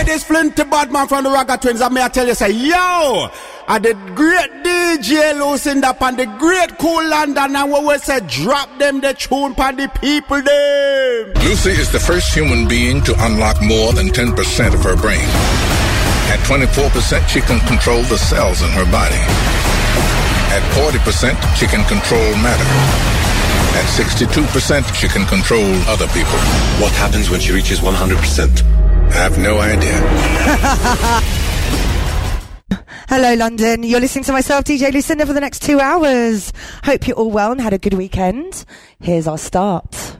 Hey, this Flinty Badman from the Ragga Twins, and may I tell you, say, yo, I the great DJ Lucinda on the great Kool London, and we will say, drop them the tune for the people, them. Lucy is the first human being to unlock more than 10% of her brain. At 24%, she can control the cells in her body. At 40%, she can control matter. At 62%, she can control other people. What happens when she reaches 100%? Have no idea. Hello, London. You're listening to myself, DJ Lucinda, for the next two hours. Hope you're all well and had a good weekend. Here's our start.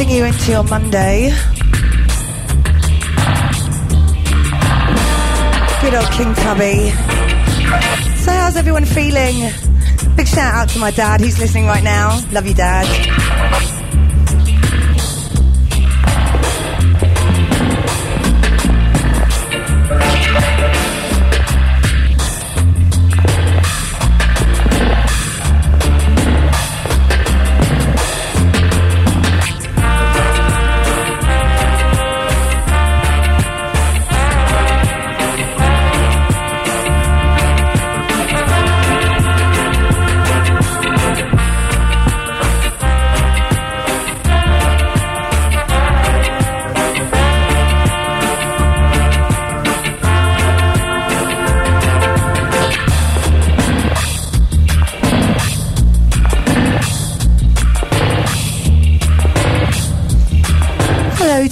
Easing you into your Monday. Good old King Tubby. So, how's everyone feeling? Big shout out to my dad. He's listening right now. Love you, Dad.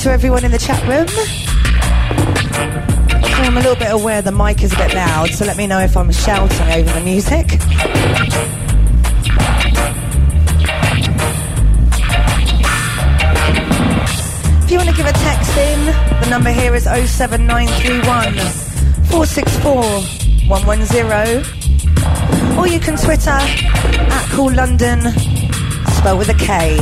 To everyone in the chat room. I'm a little bit aware the mic is a bit loud, so let me know if I'm shouting over the music. If you want to give a text in, the number here is 07931 464 110. Or you can Twitter at Kool London, spelled with a K.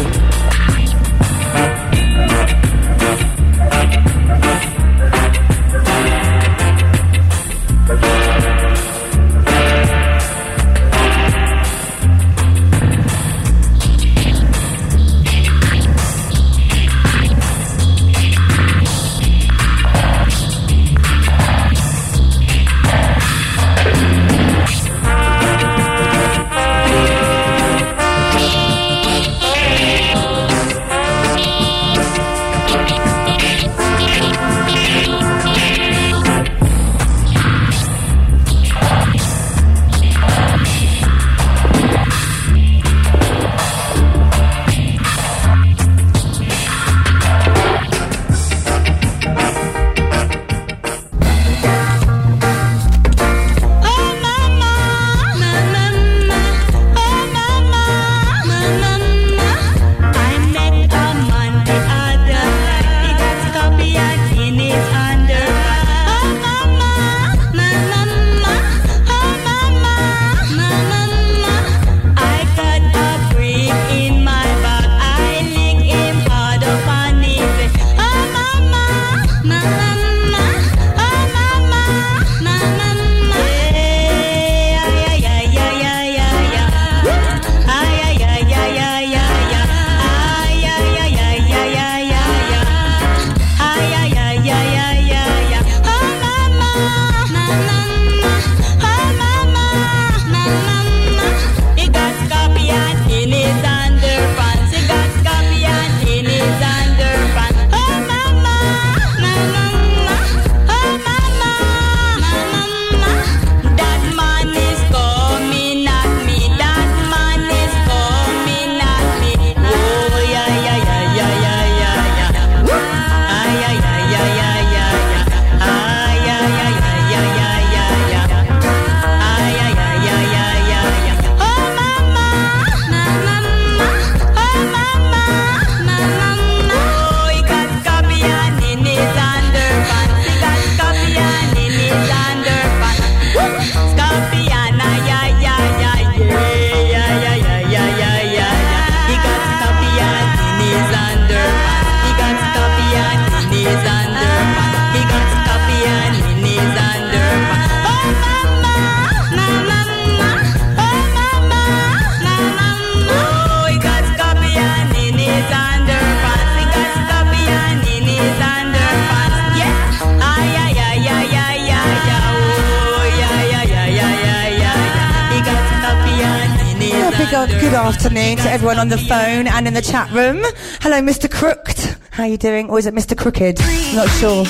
everyone on the phone and in the chat room. Hello, Mr. Crooked. How you doing? Or is it Mr. Crooked? I'm not sure.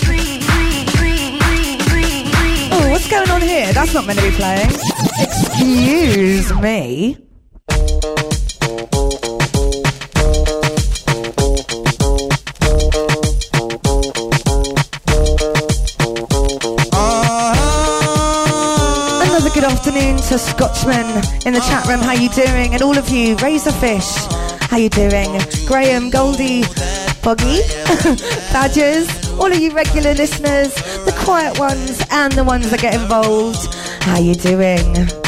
Oh, what's going on here? That's not meant to be playing. Excuse me. Afternoon to Scotchman in the chat room. How you doing? And all of you, Razorfish. How you doing? Graham, Goldie, Boggy, Badgers, all of you regular listeners, the quiet ones and the ones that get involved. How you doing?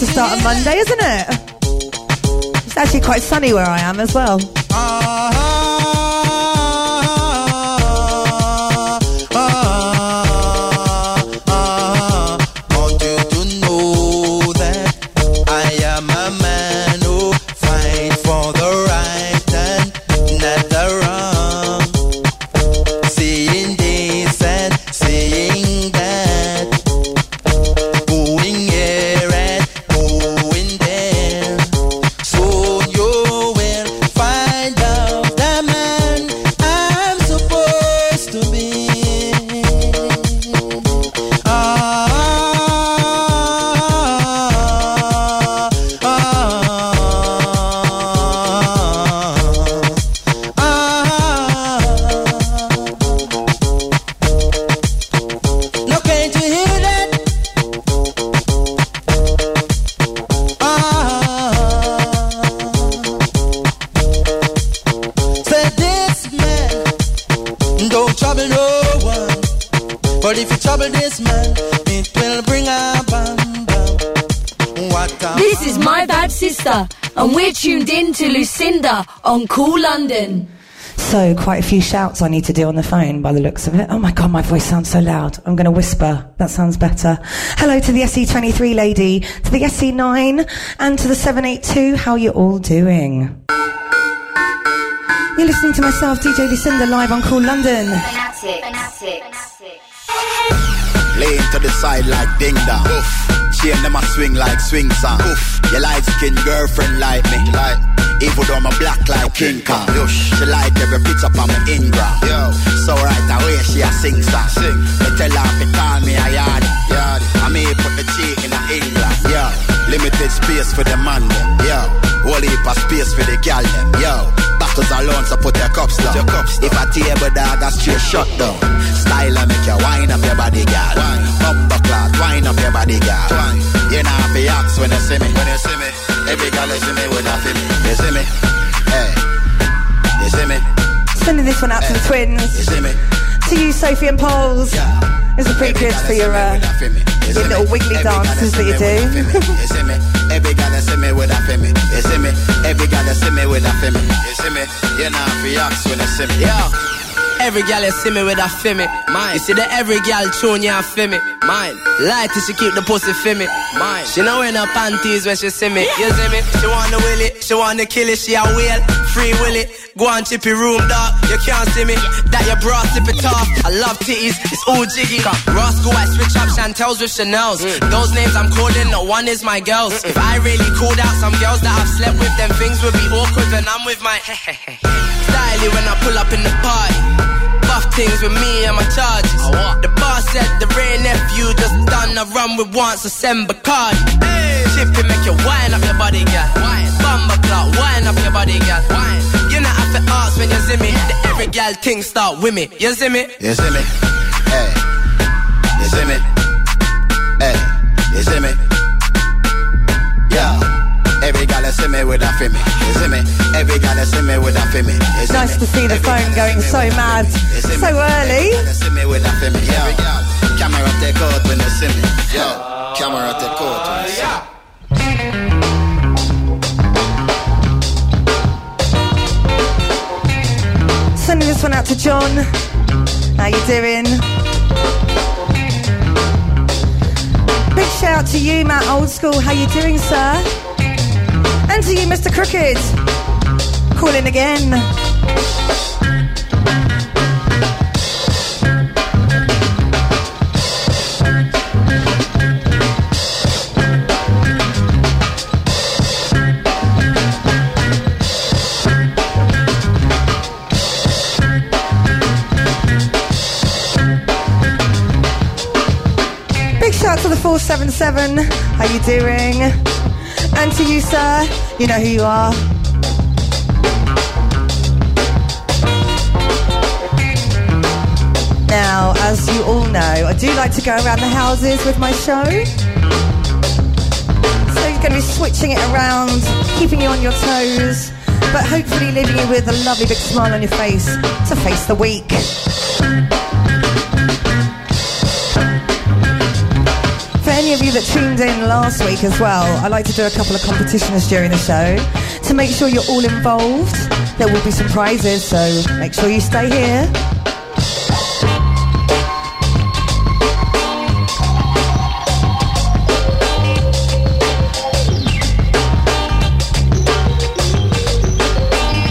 To start a Monday, isn't it? It's actually quite sunny where I am as well. Want Lucinda on Kool London. So, quite a few shouts I need to do on the phone by the looks of it. Oh my god, my voice sounds so loud. I'm going to whisper. That sounds better. Hello to the SE23 lady, to the SE9, and to the 782. How you all doing? You're listening to myself, DJ Lucinda, live on Kool London. Laying to the side like ding dong. Chain them a swing like swing song. Your light skin girlfriend like me. Like even though I'm a black like King Kong. She like every picture on my Ingram. Yo. So right away she a sing song. Sing. Me tell her to call me a yard. Yard. I may put the cheek in a England. Yo. Limited space for the man them. Yo. Whole heap of space for the gal them. Yo. Bottles alone so put your cups down. Your cups down. If a table dog a straight shut down. Style and make you wind up your body, girl. Bumper clock, wind up your body, girl. You know have to ask when you see me. When you see me, every girl you see me with a feel me. You see me, hey. You see me, Sending this one out to the you twins. see me. To you, Sophie and Pauls. This is pretty good for your, uh, your little wiggly dances that you do. You see me, every girl you see me with a feel me. You see me, every girl you see me with a feel. You see me, you know have to ask when you see me. Yeah. Every gal you see me with a feel me. Mine. You see that every gal tune you feel me. Mine. Light she keep the pussy feel me. Mine. She know wear no panties when she see me. You see me? She wanna will it, she wanna kill it, she a whale. Free will it. Go on chippy room dog. You can't see me. That your bra tip it off. I love titties, it's all jiggy. Roscoe, I switch up Chantels with Chanel's. Mm. Those names I'm calling, no one is my girls. If I really called out some girls that I've slept with, them things would be awkward when I'm with my Styly when I pull up in the party. Buff things with me and my charges. The boss said the rain nephew just done a run with once a send Bacardi. Hey. Chippy make you wind up your body, girl. Bumba clock, wind up your body, girl. You know have to ask when you see me. The every gal thing start with me. You see me? You see me? Hey. You see me? Hey. You see me? Yeah. Every gal see me with a fimi. You see me? Every gal see me with a fimi. You see Nice to see the phone going so mad. fimi. You see So early. See me with a fimi. Every gal. Camera take out when you see me. Yo. Camera take out when you see me. Sending this one out to John. How you doing? Big shout out to you, Matt Old School. How you doing, sir? And to you, Mr. Crooked. Calling again. Big shout out to the 477. How you doing? And to you, sir. You know who you are. Now, as you all know, I do like to go around the houses with my show. So you're going to be switching it around, keeping you on your toes, but hopefully leaving you with a lovely big smile on your face to face the week. Any of you that tuned in last week as well, I like to do a couple of competitions during the show to make sure you're all involved. There will be some prizes, so make sure you stay here.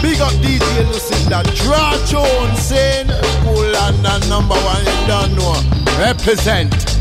Big up DJ Lucinda, draw Jones in Kool London number one, you don't know. Represent.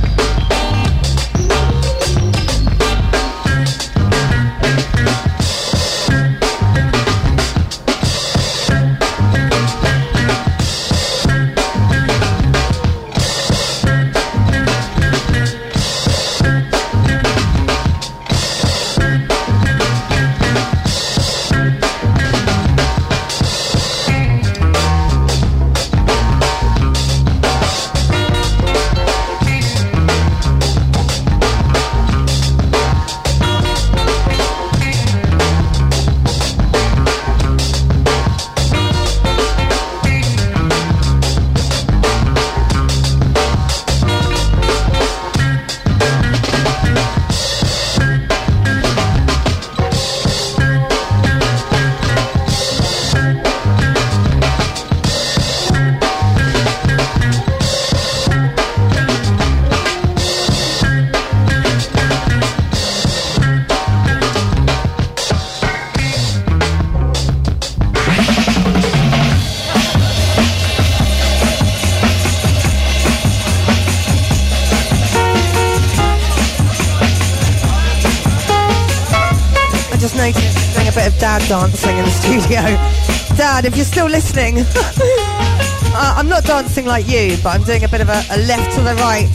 Dad, if you're still listening, uh, I'm not dancing like you, but I'm doing a bit of a, a left to the right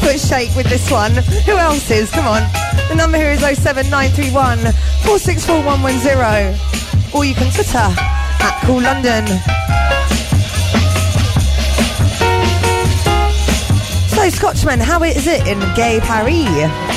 foot shake with this one. Who else is? Come on. The number here is 07931 464 Or you can Twitter at Kool London. So, Scotchman, how is it in Gay Paris?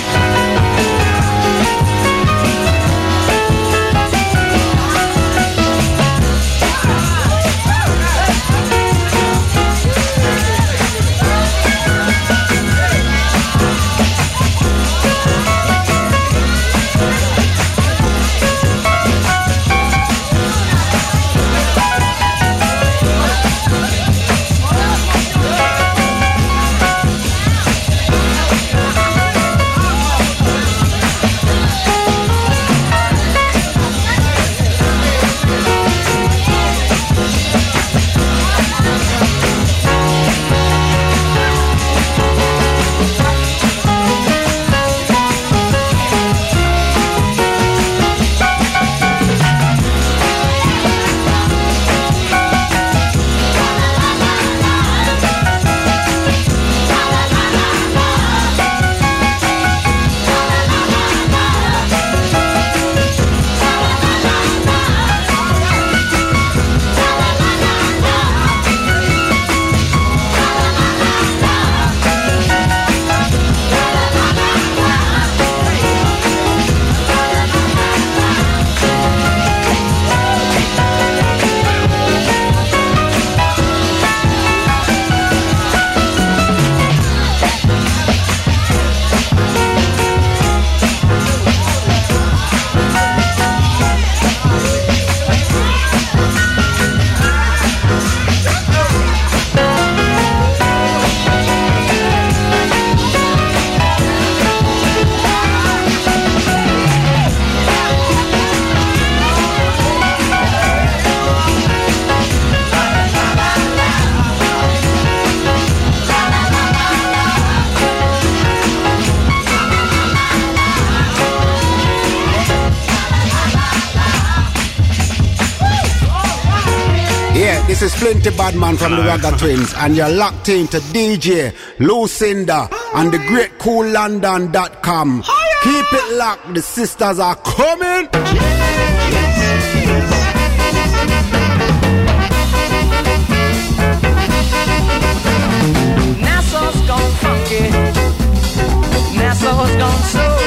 This is Flinty Badman from the Ragga Twins, and you're locked into DJ Lucinda and the Great Kool London.com. Keep it locked, the sisters are coming. Nassau's gone funky. Nassau's gone soul.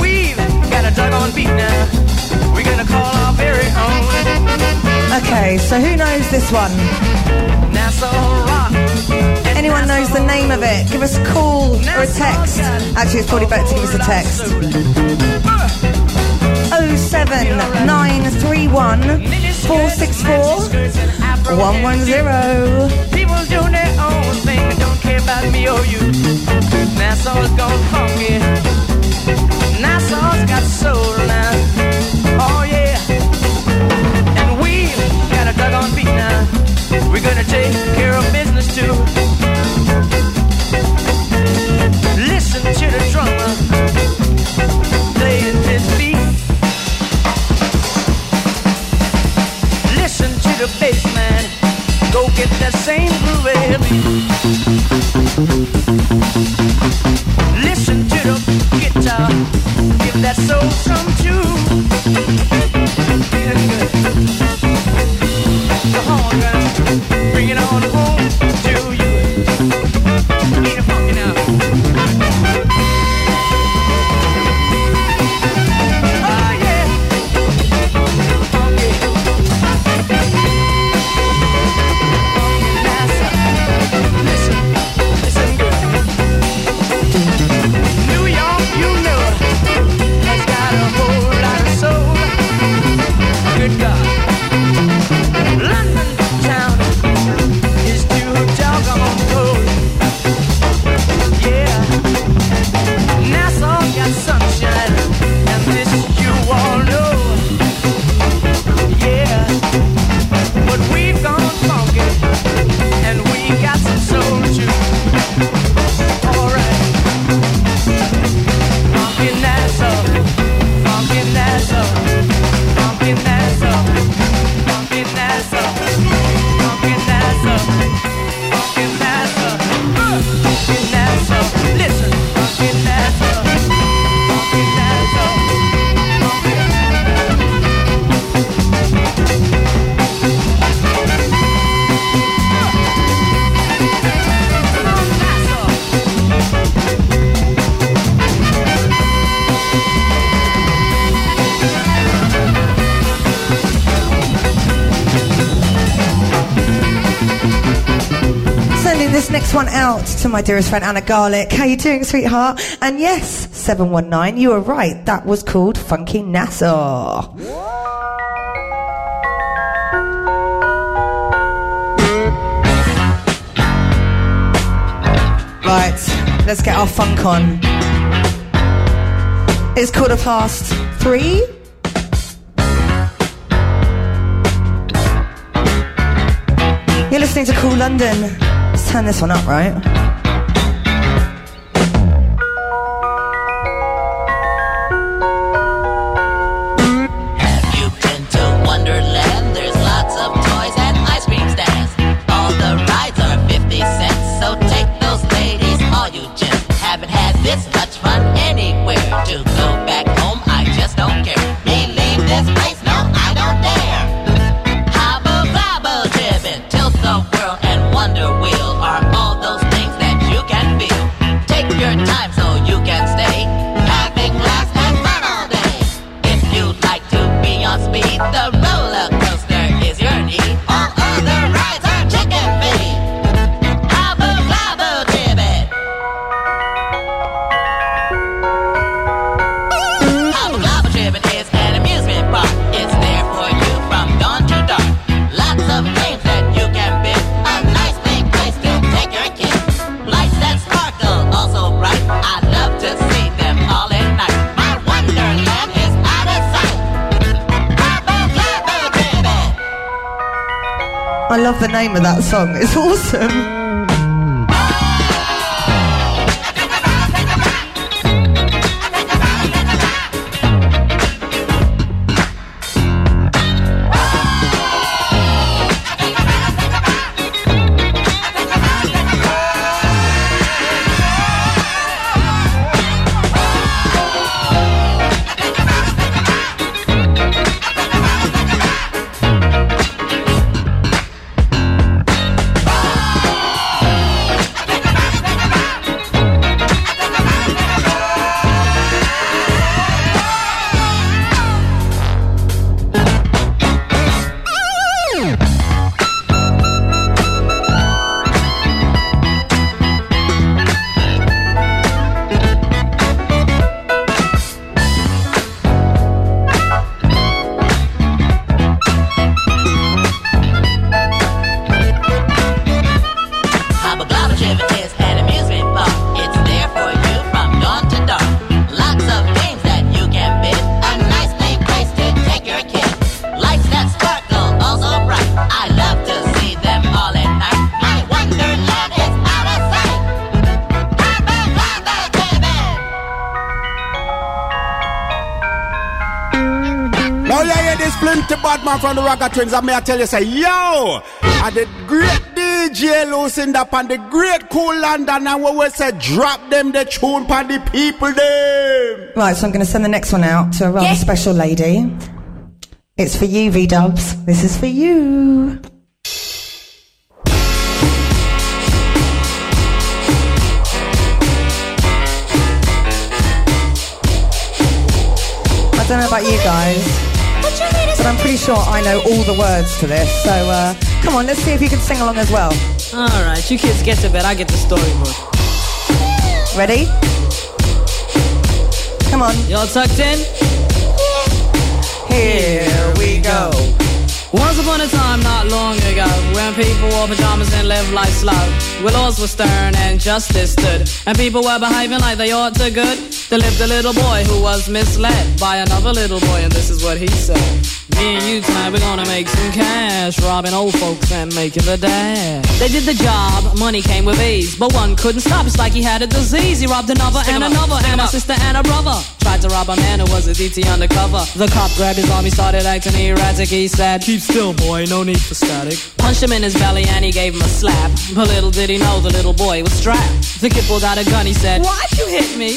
We've got a dug on beat now. Call our very own Okay, so who knows this one? Nassau Rock. Anyone knows the name of it? Give us a call or a text. Actually, it's probably better to give us a text. 07931 464 110. People doing their own thing don't care about me or you. Nassau's gone funky. Nassau's got soul now. Oh yeah. And we got a beat now. We're gonna take care of business too. Listen to the drummer playing his beat. Listen to the bass man. Go get that same groove beat. Listen to the guitar. Give that soul some tune. To my dearest friend Anna Garlic. How you doing, sweetheart? And yes, 719, you were right. That was called Funky Nassau. Right, let's get our funk on. It's quarter past three. You're listening to Kool London. Let's turn this one up, right? Name of that song. It's awesome. Twins, and may I tell you, say, yo, and the great DJ Lucinda and the great Kool London, and we will say, drop them the tune pan the people them. Right, so I'm going to send the next one out to a rather Yeah. special lady. It's for you, V Dubs. This is for you. I don't know about you guys, but I'm pretty sure I know all the words to this. So uh, come on, let's see if you can sing along as well. All right, you kids get to bed. I get the storyboard. Ready? Come on. Y'all tucked in? Here we go. Once upon a time, not long ago, when people wore pajamas and lived life slow, where laws were stern and justice stood, and people were behaving like they ought to good, there lived a little boy who was misled by another little boy, and this is what he said. Me and you tonight, we're gonna make some cash, robbing old folks and making the dash. They did the job, money came with ease, but one couldn't stop, it's like he had a disease. He robbed another Stick and another, stick and a sister and a brother. Tried to rob a man who was a DT undercover. The cop grabbed his arm, he started acting erratic. He said, Keep still, boy, no need for static. Punched him in his belly and he gave him a slap. But little did he know the little boy was strapped. The kid pulled out a gun, he said, Why'd you hit me?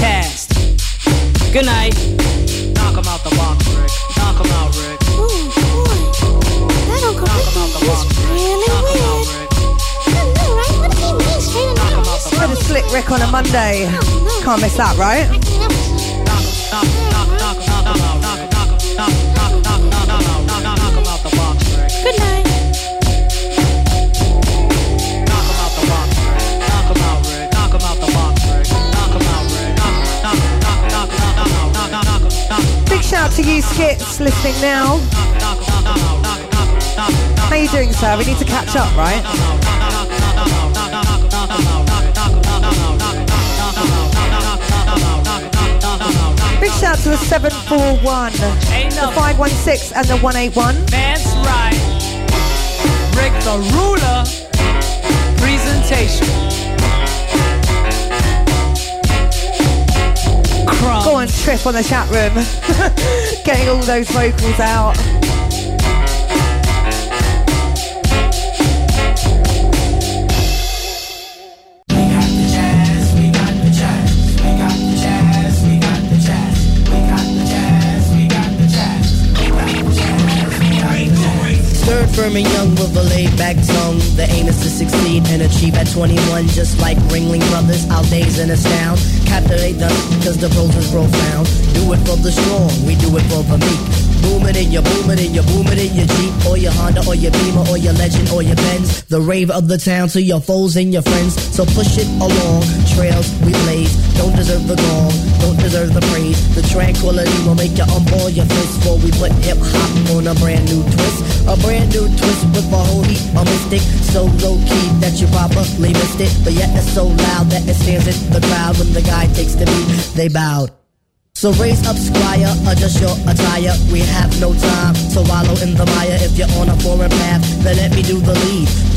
cast. Good night. Knock him out the box, Rick. Knock him out, Rick. Ooh, boy. That Uncle Ricky is really weird. I know, right? What did he mean straight and narrow? Just Bit slick Rick on a Monday. Can't miss that, right? Good night. Shout to you, Skits, listening now. How you doing, sir? We need to catch up, right? Big shout to the 741, the 516, and the 181. That's right. Rick the ruler. Presentation. Go on, trip on the chat room. Getting all those vocals out. Firm and young with a laid back tongue. The aim is to succeed and achieve at 21. Just like Ringling Brothers, our days and astound. Captivate them, cause the pros is profound. Do it for the strong, we do it for the meek. Boom it in your boom it in your boom it in your Jeep or your Honda or your Beamer or your Legend or your Benz. The rave of the town to your foes and your friends. So push it along, trails we blaze. Don't deserve the gong, don't deserve the praise. The tranquility will make you unball your fists for we put hip hop on a brand new twist. A brand new twist with a whole heap of mystic. So low key that you probably missed it. But yet it's so loud that it stands in the crowd when the guy takes the beat. They bowed. So raise up, squire, adjust your attire. We have no time to wallow in the mire. If you're on a foreign path, then let me do the lead.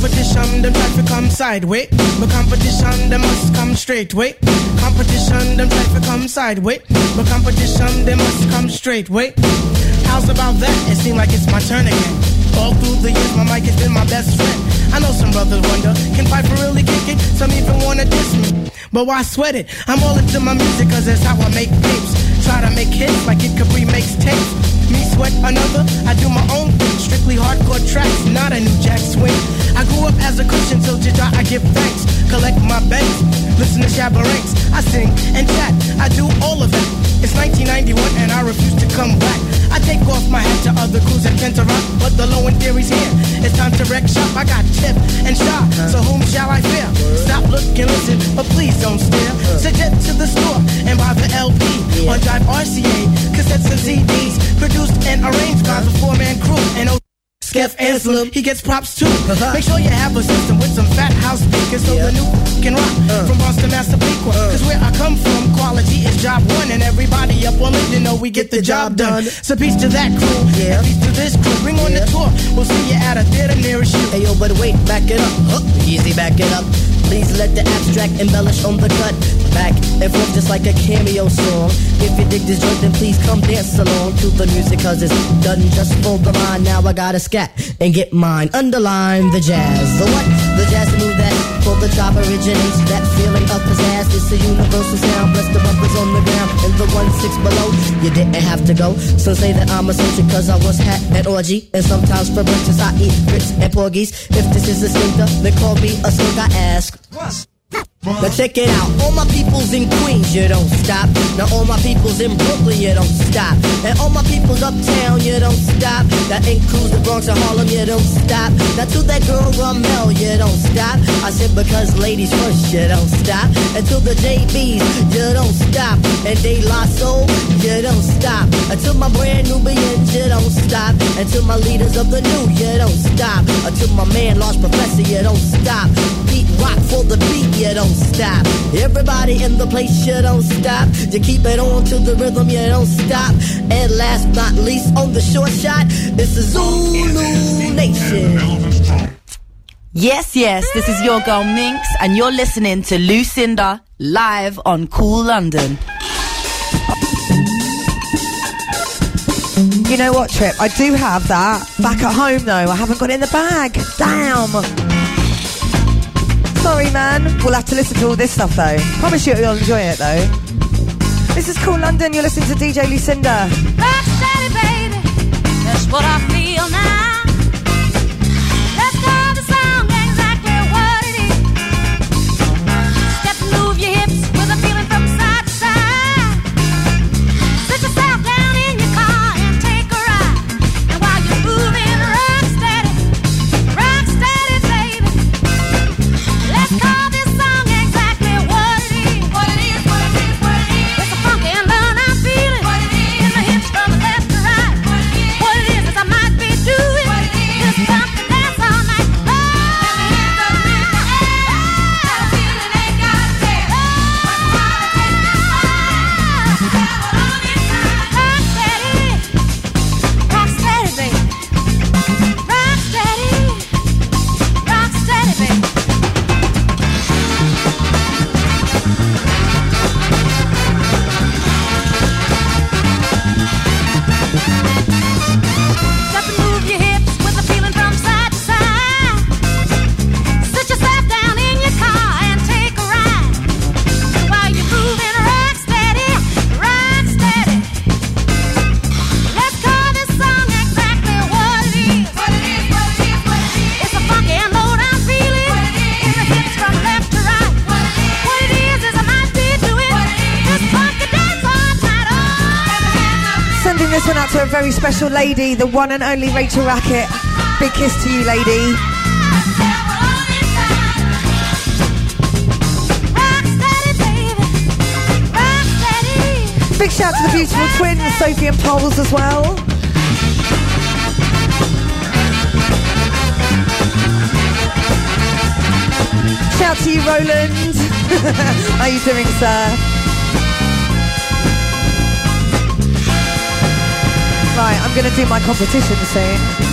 Competition, them try to come sideways. But competition, them must come straight way. Competition, them try to come sideways. But competition, they must come straight way. How's about that? It seems like it's my turn again. All through the years, my mic has been my best friend. I know some brothers wonder, can Phife really kick it? Some even wanna diss me. But why sweat it? I'm all into my music, cause that's how I make tapes. Try to make hits like it Capri makes tapes. Me sweat another, I do my own thing. Strictly hardcore tracks, not a new jack swing. I grew up as a Christian, so to I give thanks. Collect my banks, listen to Shabba Ranks. I sing and chat, I do all of that. It's 1991 and I refuse to come back. I take off my hat to other crews that tend to rock, but the low end theory's here. It's time to wreck shop. I got tip and shot, so whom shall I fear? Stop, look, and listen, but please don't stare. So get to the store and buy the LP on Jive RCA, cassettes and CDs, produced and arranged by the four-man crew. And Skeff Anselm, he gets props too. Uh-huh. Make sure you have a system with some fat house speakers so the new can rock uh. from Boston, Massapequa. Uh. Cause where I come from, quality is job one, and everybody up on it, you know we get the job done. So peace to that crew, and peace to this crew. Bring on the tour, we'll see you at a theater nearest you. Hey yo, but wait, back it up. Huh, easy, back it up. Please let the abstract embellish on the cut. Back and forth just like a cameo song. If you dig this joint, then please come dance along to the music, cause it's done just for the mind. Now I gotta scat and get mine. Underline the jazz. The what? The jazz move that for the top originates. That feeling of pizzazz. is a universal sound. Bless the bumpers on the ground and the one six below. You didn't have to go. Some say that I'm a soldier cause I was hat at orgy. And sometimes for breakfast I eat grits and porgies. If this is a stinker, then call me a skunk. I ask. Now check it out, all my peoples in Queens, you don't stop. Now all my peoples in Brooklyn, you don't stop. And all my peoples uptown, you don't stop. That includes the Bronx and Harlem, you don't stop. Now to that girl Ramel, you don't stop. I said because ladies first, you don't stop. And to the JBs, you don't stop. And De La Soul, you don't stop. To my brand new Nubians, you don't stop. And to my leaders of the new, you don't stop. To my man Large Professor, you don't stop. Pete Rock for the beat, you don't stop. Everybody in the place, you don't stop. You keep it on to the rhythm, you don't stop. And last but not least, on the short shot, it's the Zulu Nation. Yes, yes, this is your girl Minx, and you're listening to Lucinda live on Kool London. You know what, Trip? I do have that back at home though. I haven't got it in the bag. Damn. Sorry, man. We'll have to listen to all this stuff though. Promise you you'll enjoy it though. This is Kool London. You're listening to DJ Lucinda. Baby. That's what I feel special lady, the one and only Rachel Rackett. Big kiss to you, lady. Big shout to the beautiful twins, Sophie and Poles as well. Shout to you, Roland. How you doing, sir? Right, I'm going to do my competition soon.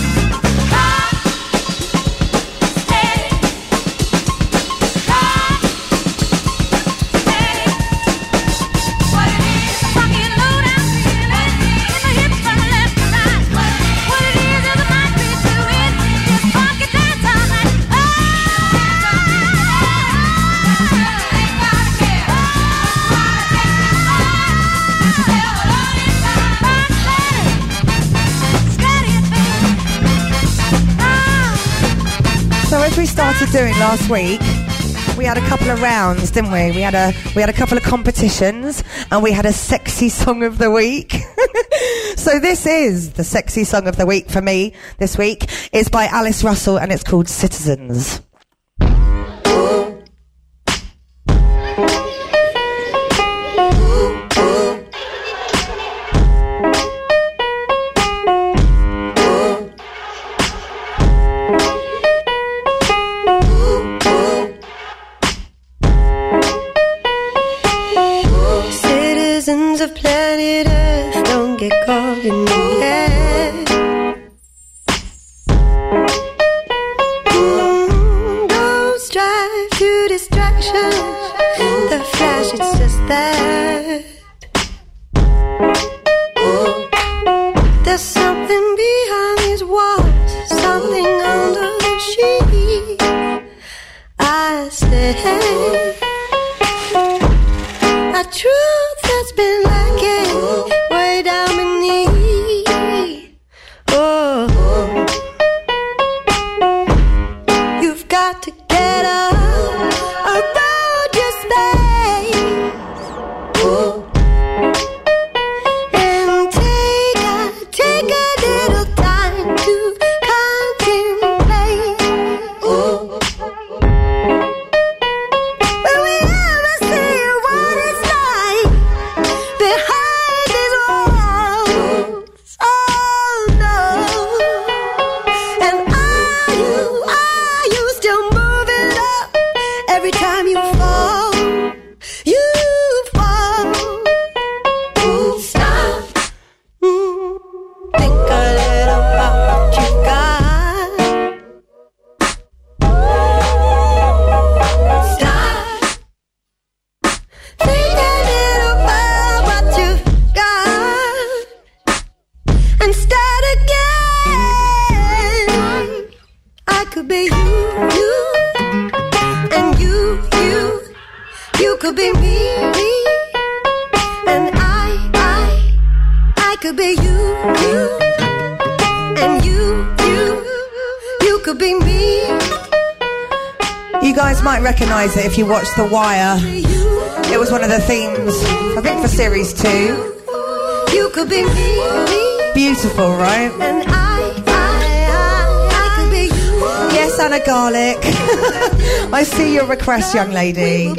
Started doing last week, we had a couple of rounds, didn't we? We had a we had a couple of competitions and we had a sexy song of the week. so this is the sexy song of the week for me this week. It's by Alice Russell and it's called. Citizens that. Oh, there's something behind these walls, something under the sheet. I say. You watch The Wire. It was one of the themes, I think, for series two. You could be me, me, Beautiful, right? and I, I, I, I could be you. Yes, Anna Garlic. I see your request, young lady.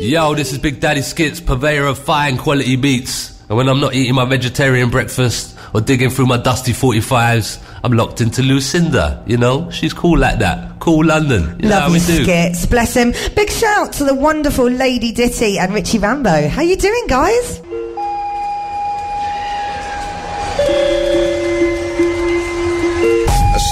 Yo, this is Big Daddy Skitz, purveyor of fine quality beats. And when I'm not eating my vegetarian breakfast or digging through my dusty 45s, I'm locked into Lucinda. You know, she's cool like that. Kool London. You know how Love we your do. Skitz, bless him. Big shout to the wonderful Lady Ditty and Richie Rambo. How you doing, guys?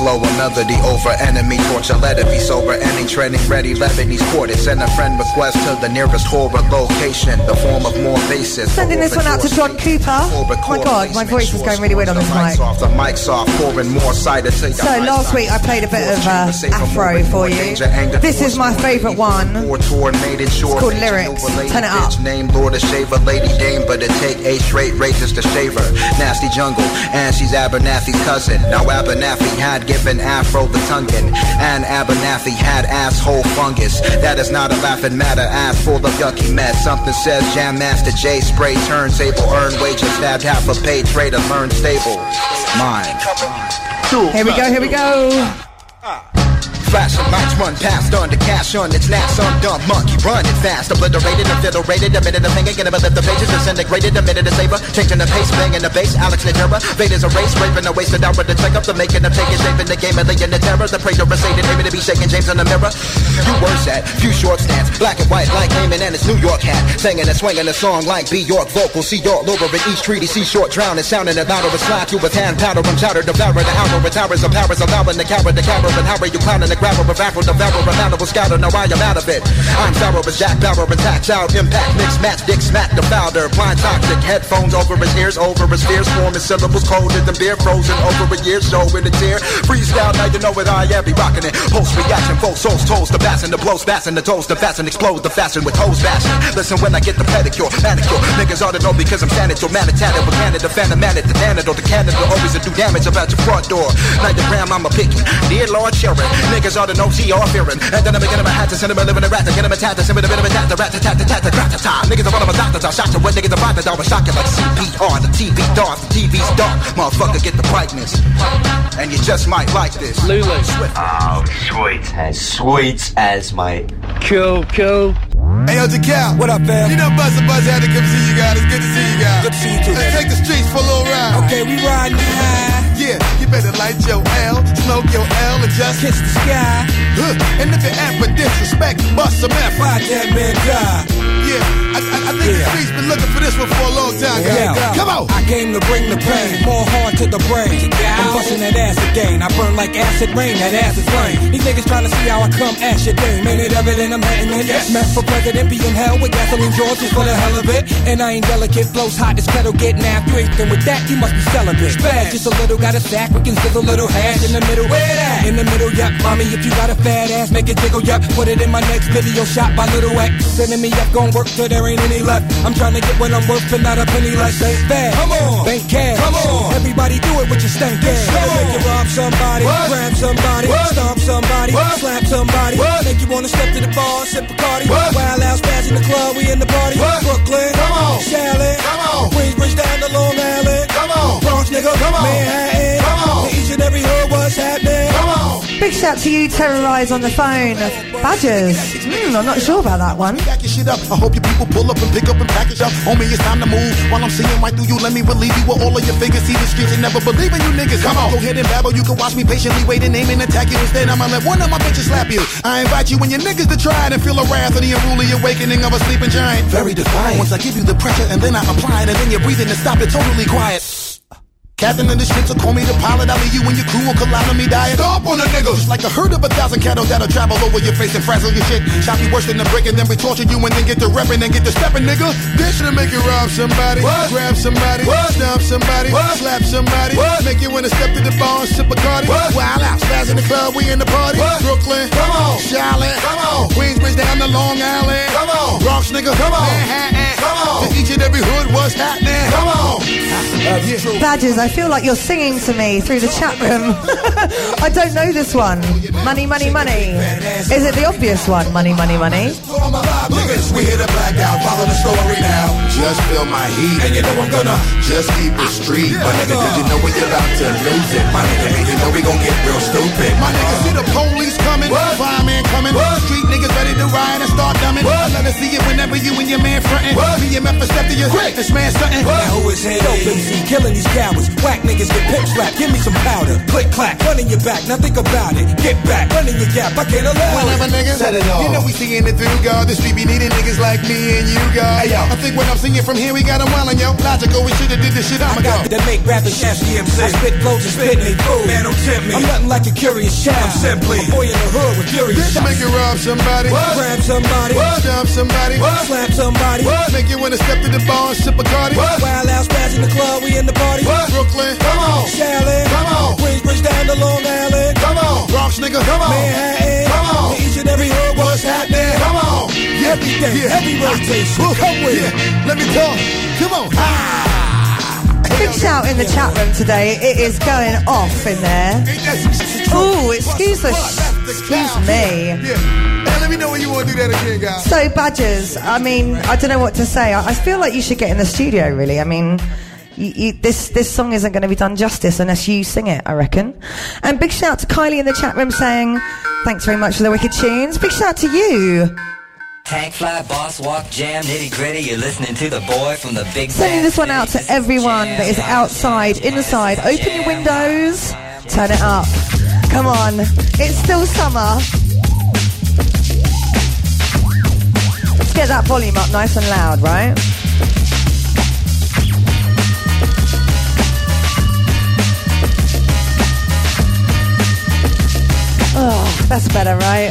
A slower melody over enemy torture. Let it be sober, ending training ready. Lebanese quarters. Send a friend request to the nearest horror location. The form of more basis. Sending this one out to John Cooper. Oh my god, my voice is going really weird on this mic. Off the mic's off, pouring more cider to your So last week I played a bit of uh, Afro for you. This is my favourite one. It's called Lyrics. Turn it up. Name Lord of Shaver, Lady Dame, but it take eight straight races to shave her. Nasty jungle, and she's Abernathy's cousin. Now Abernathy had given Afro the Tongan. And Abernathy had asshole fungus. That is not a laughing matter. Ass full of yucky mess. Something says Jam Master Jay spray turntable. Earn wages, stabbed half a pay trader, learn stable. Mine. Here we go, here we go. Ah. Flashing lights run past on the cash on its last on dumb monkey running fast obliterated and fiddle-rated a minute of hanging gonna lift the pages disintegrated a minute of saber changing the pace banging the bass Alex Nagera Vader's a race raping a wasted with the check up the making of taking in the game and the the terror the praise of Satan aiming to be shaking James in the mirror. You worse at few short stands black and white like Heyman and his New York hat singing and swinging a song like B York vocals see y'all over in each treaty see short drowning sounding a louder a slide you with hand powder and chowder devour the hour with towers of powers allowing the coward the coward and how are you clowning the grabber of afro devour a mountable scouter now I am out of it. I'm thorough as Jack and tax out impact mix match dick smack the founder. Blind toxic headphones over his ears over his fears forming syllables colder than beer frozen over a year show in a tear. Freestyle now you know it I am be rocking it. Post reaction full souls toes the bass and the blows bass and the toes the fast and explode the fashion with hose bashing. Listen when I get the pedicure manicure niggas ought to know because I'm standing so mad at tatted with Canada phantom man at the Canada the Canada. Always a do damage about your front door. Night the gram I'm a picky dear Lord Sharon niggas ought to know see all fearing and then I'm beginning my hat to send him a living a rat to get him a tat to send him a bit of a tat to rat to tat to tat to rat to tat. Niggas are one of my doctors. I'll shock you when niggas are bother I'll shock you like CPR the TV dark the TV's dark. Motherfucker get the brightness. And you just might like this. Lulu. Swift. Oh, sweet as sweet as my cool, cool. Hey, yo, Jacal. What up, fam? You know Buzz and Buzz had to come see you guys. It's good to see you guys. Good to see you too. Let's take the streets for a little ride. Okay, we riding high. Yeah, you better light your L, smoke your L, and just kiss the sky. Huh. And if you're at for disrespect, bust some F. Fight that man die. Yeah, I, I, I think the streets been looking for this one for a long time, guys. Yeah. Come on. I came to bring the pain, more hard to the brain. I'm busting that ass again. I burn like acid rain, that ass is flame. These niggas trying to see how I come ash your dame. Ain't it evident I'm hitting it? Yes. Meant for president, be in hell with gasoline George just for the hell of it. And I ain't delicate, flows hot as kettle getting after. You ain't done with that, you must be celibate. Bad, just a little, got a sack, we can sizzle a little hash in the middle. Where that? In the middle, yep. Mommy, if you got a fat ass, make it jiggle, yep. Put it in my next video shot by Little X. Sending me up, gon' work till there ain't any left. I'm trying to get what I'm worth, but not a penny less. Ain't bad. Come on, bank cash. Come on, everybody do it with your stank ass. Make you rob somebody, grab somebody, stomp somebody, slap somebody. Make you wanna step to the bar, sip a cardi. Wild out, spaz in the club, we in the party. Brooklyn, come on, Shaolin, come on, Queensbridge down to Long Island, come on, Bronx nigga, come on, Manhattan, come on, each and every hood, what's happening? Come on. Big shout to you, Terrorize on the phone. Badgers. Hmm, I'm not sure about that one. Back your shit up. I hope you people pull up and pick up and package up. Homie, it's time to move. While I'm seeing right through you, let me relieve you with all of your figures. See the streets and never believe in you niggas. Come on, go ahead and babble. You can watch me patiently wait and aim and attack you. Instead, I'ma let one of my bitches slap you. I invite you and your niggas to try it and feel the wrath of the unruly awakening of a sleeping giant. Very defiant. Once I give you the pressure and then I apply it and then you're breathing and stop it totally quiet. Captain of the ship, so call me the pilot. I'll leave you and your crew will collide on me dying. Stomp on the niggas. Just like a herd of a thousand cattle that'll travel over your face and frazzle your shit. Shot me worse than the brick and then we torture you and then get to repping and get to stepping, nigga. This should make you rob somebody, what? grab somebody, what? stomp somebody, what? slap somebody, what? make you wanna step to the bar and sip a cardi. What? Wild out, spaz in the club, we in the party. What? Brooklyn, come on, Charlotte, come on, Queensbridge down to Long Island, come on, Bronx, nigga, come on, Manhattan, come on, to each and every hood, what's happening? Come on. Uh, yeah. Badgers, I feel like you're singing to me through the chat room. I don't know this one. Money, money, money. Is it the obvious one? Money, money, money. We hit a blackout, follow the story now. Just feel my heat, and you know I'm gonna just keep it street. My nigga, did you know when you're about to lose it? My nigga, you know we gon' get real stupid. My nigga, see the police coming, fireman coming, street niggas ready to ride and start dumbing. I let us see it whenever you and your man frontin'. BMF a step to your this man stuntin'. Now who is here? Dope MC, killing these cowards. Whack niggas get pimp slapped. Give me some powder. Click clack, running your back. Now think about it. Get back, running your gap. I can't allow Whenever it. niggas, Set it off. you know we seeing it through, God. The street be needing niggas like me and you, God. Hey, yo. I think when I'm singing from here, we got got 'em wildin', yo. Logical, we should've did this shit, I'ma I got go. to make rappers chance DMC. I spit flows and spit they food. Man, don't tempt me. I'm nothing like a curious child. I'm simply a boy in the hood with furious This shots. make you rob somebody, Grab somebody. jump somebody, Slap somebody. make you wanna step to the bar and sip a cardi. Wild out, spaz the club, we in the party. Brooklyn, come on, Shaolin, come on, Queensbridge down to Long Island. come on, Bronx nigga, come on, Manhattan, come on, to each and every hood, what's happening? come on, Every day, Yeah. heavy rotation. Come with it. yeah. Let me talk, come on. Ah. Big shout in the chat room today. It is going off in there. Oh, excuse the, excuse me. Let me know when you want to do that again, guys. So badgers, I mean, I don't know what to say. I, I feel like you should get in the studio. Really, I mean, you, you, this this song isn't going to be done justice unless you sing it. I reckon. And big shout out to Kylie in the chat room saying, "Thanks very much for the wicked tunes." Big shout out to you. Tank fly, boss walk, jam, nitty gritty. You're listening to the boy from the big Sending this one out to everyone that is outside, inside. Open your windows, turn it up. Come on, it's still summer. Let's get that volume up nice and loud, right? Mine. That's better, right?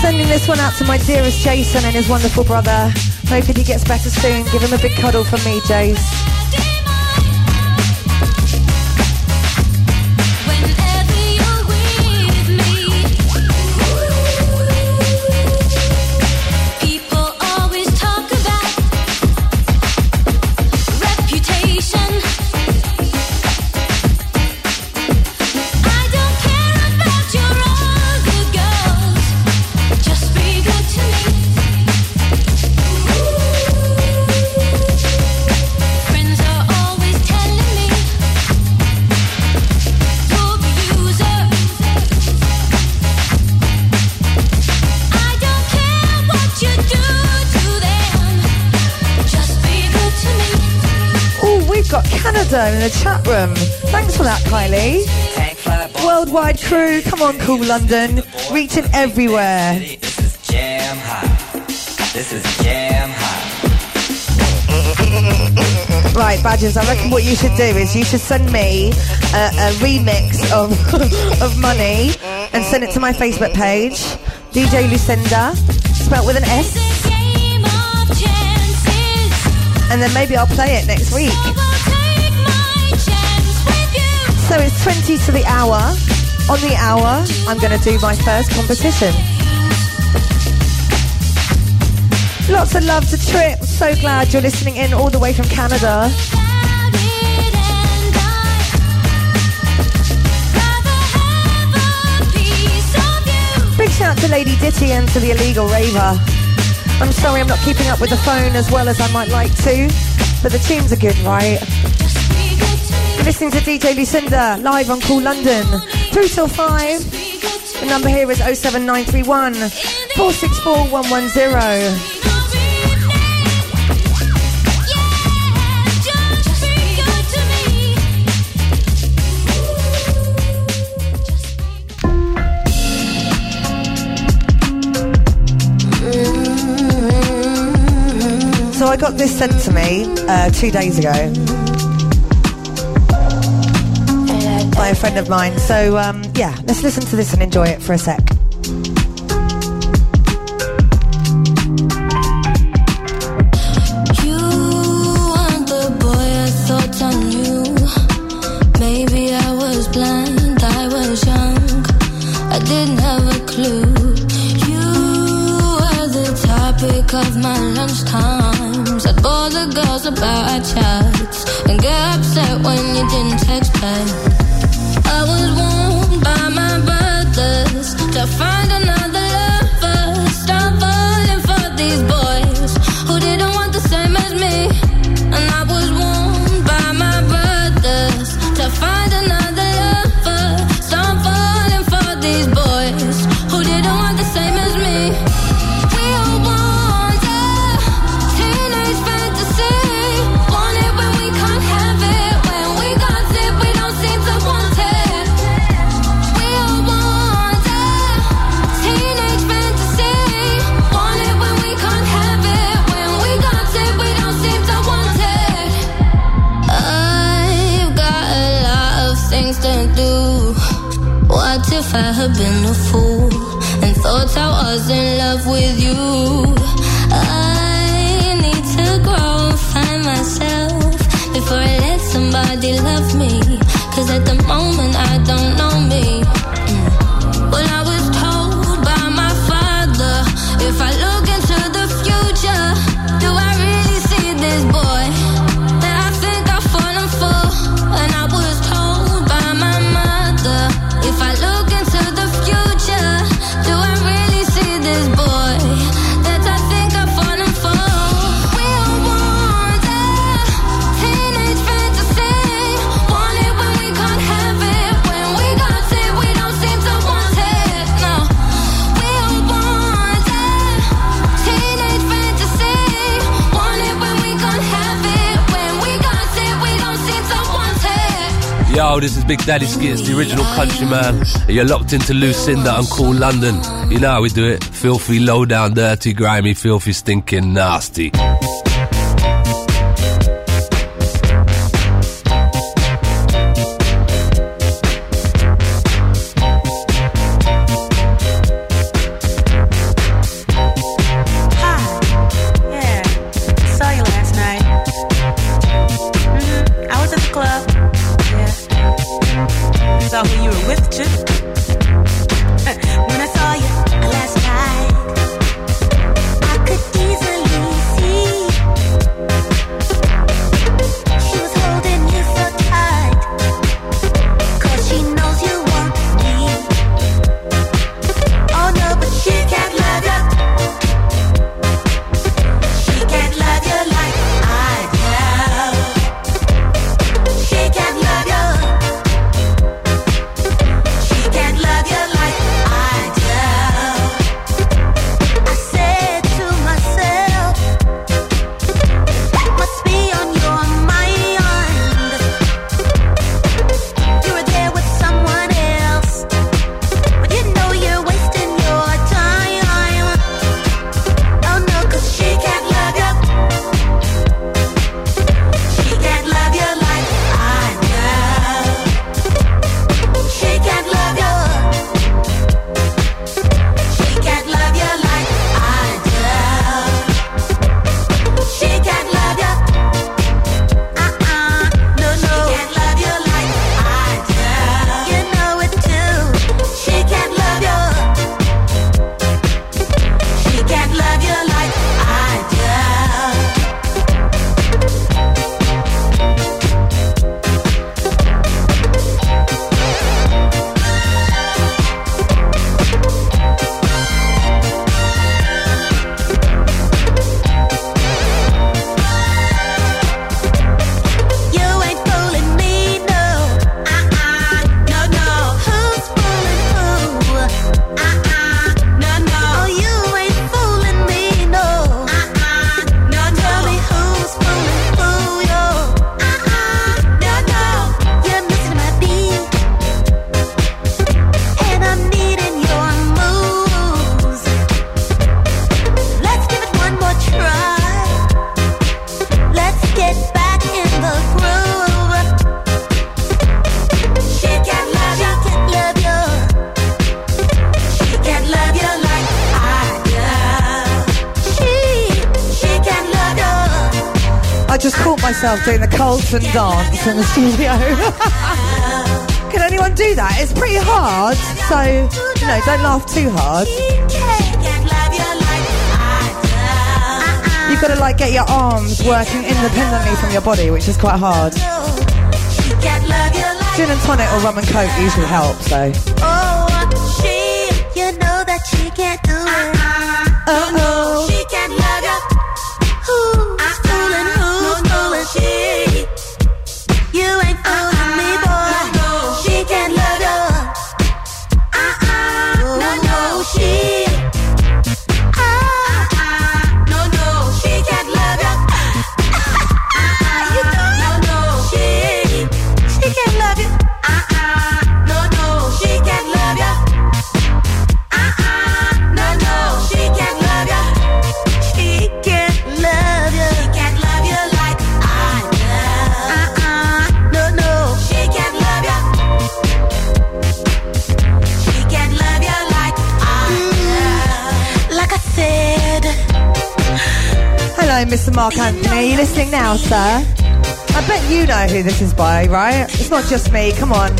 Sending this one out to my dearest Jason and his wonderful brother. Hoping he gets better soon. Give him a big cuddle from me, Jace. The chat room. Thanks for that, Kylie. Worldwide crew, come on, Kool London. Reaching everywhere. This is jam hot. This is jam hot. Right, Badgers, I reckon what you should do is you should send me a, a remix of, of Money and send it to my Facebook page, DJ Lucinda, spelt with an S. And then maybe I'll play it next week. So it's 20 to the hour. On the hour, I'm going to do my first competition. Lots of love to Trip. So glad you're listening in all the way from Canada. Big shout to Lady Ditty and to the illegal raver. I'm sorry I'm not keeping up with the phone as well as I might like to, but the tunes are good, right? Listening to DJ Lucinda live on Kool London, 3 till 5. The number here is 07931 464 110. So I got this sent to me uh, two days ago by a friend of mine. So um, yeah, let's listen to this and enjoy it for a sec. You aren't the boy I thought I knew. Maybe I was blind, I was young, I didn't have a clue. You were the topic of my lunch times. I'd bore the girls about our chats and get upset when you didn't text back. I was warned by my brothers. To find have been a fool and thought I was in love with you. I need to grow and find myself before I let somebody love me. Cause at the moment I don't know. This is Big Daddy Skitz, the original countryman. You're locked into Lucinda and Kool London. You know how we do it. Filthy, low down, dirty, grimy, filthy, stinking, nasty. and dance in the studio. Can anyone do that? It's pretty hard, so you know, don't laugh too hard. You've got to like get your arms working independently from your body, which is quite hard. Gin and tonic or rum and coke usually help, so. Mark Anthony. Are you listening now, sir? I bet you know who this is by, right? It's not just me. Come on.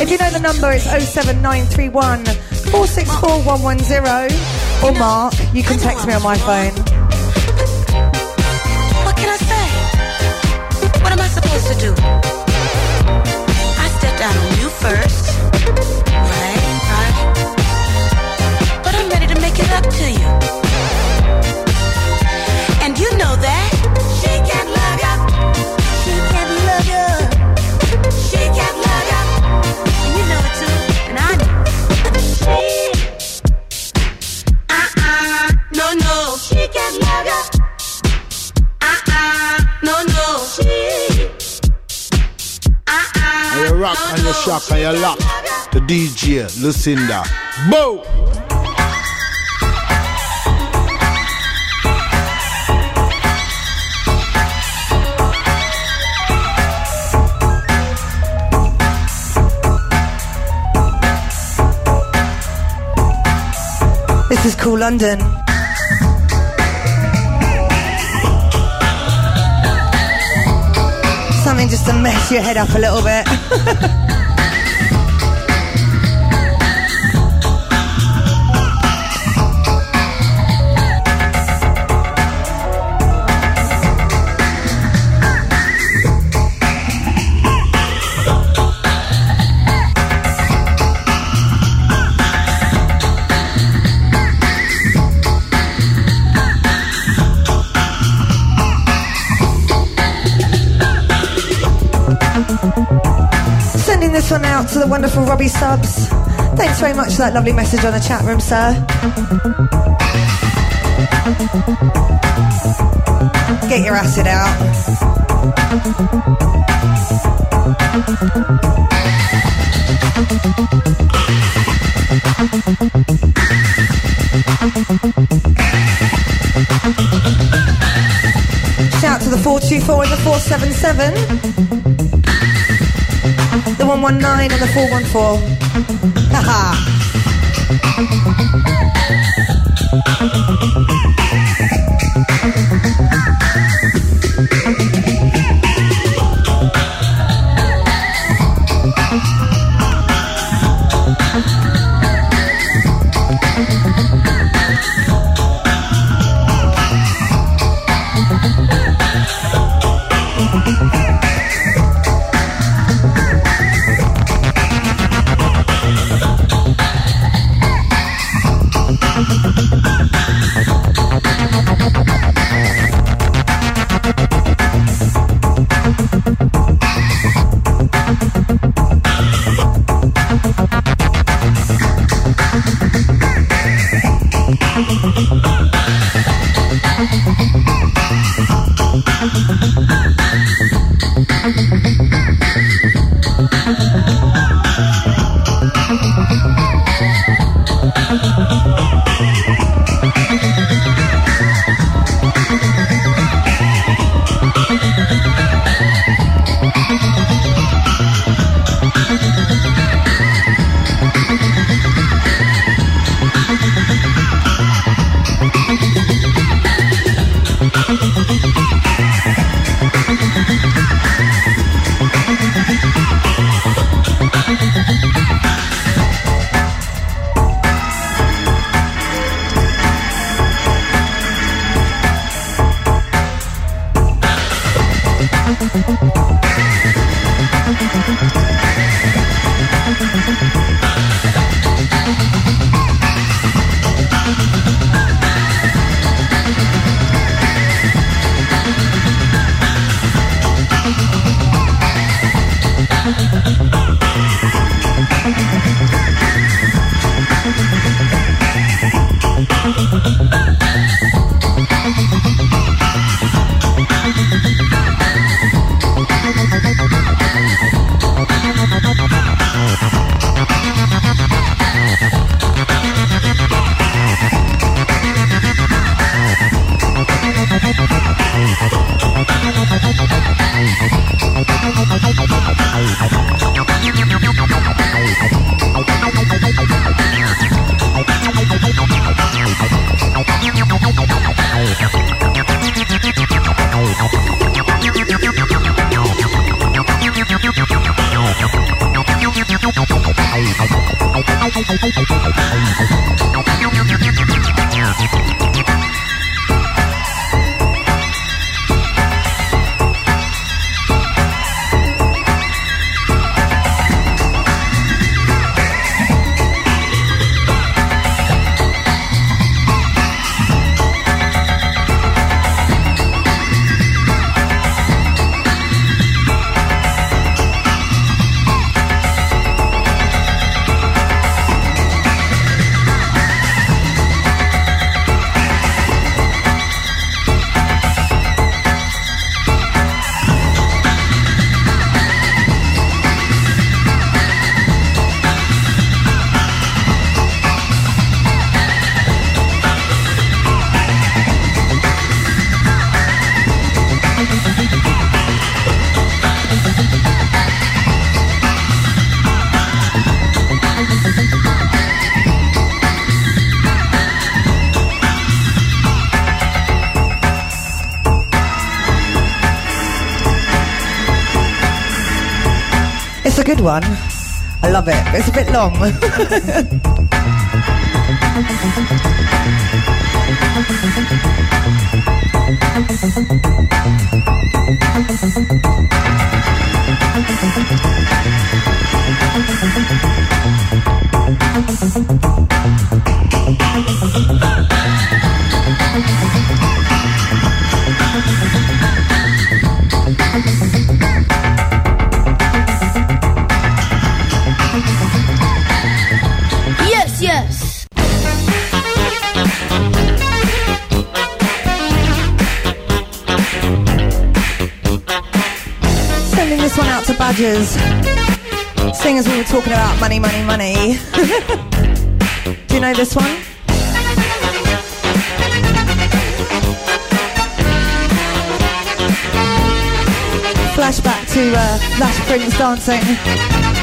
If you know the number, it's 07931 464 110. Or Mark, you can text me on my phone. Shock. The DJ, Lucinda. Boom! This is Kool London. Something just to mess your head up a little bit. Out to the wonderful Robbie Subs. Thanks very much for that lovely message on the chat room, sir. Get your acid out. Shout to the 424 and the 477 the 119 and the 414. Haha. good one. I love it. It's a bit long. managers, seeing as we were talking about money, money, money. Do you know this one? Flashback to uh, Lash Prince dancing.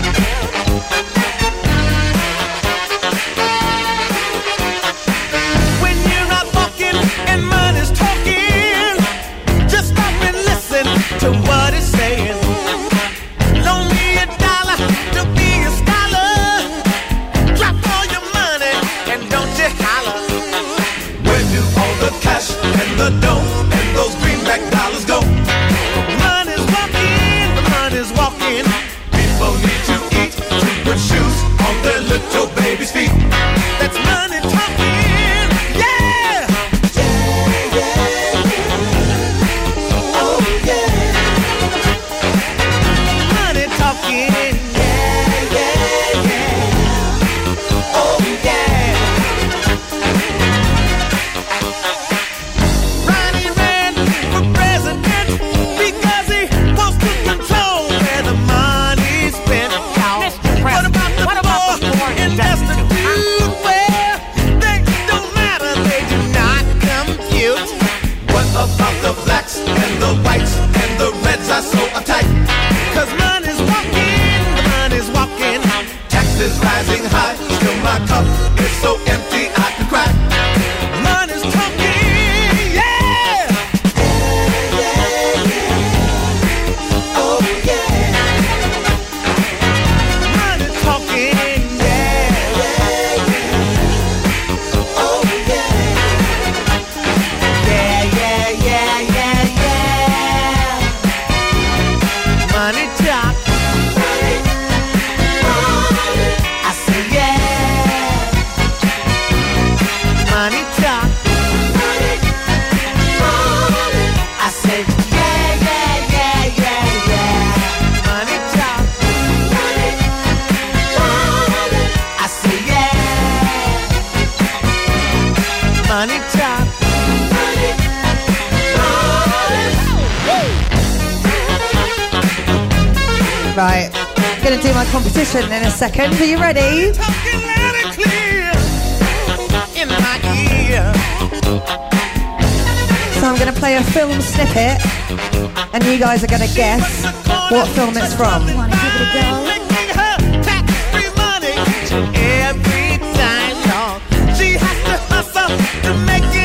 Mackenzie, you ready? So I'm going to play a film snippet, and you guys are going to guess what film it's from. Give it a go? She has to hustle to make it.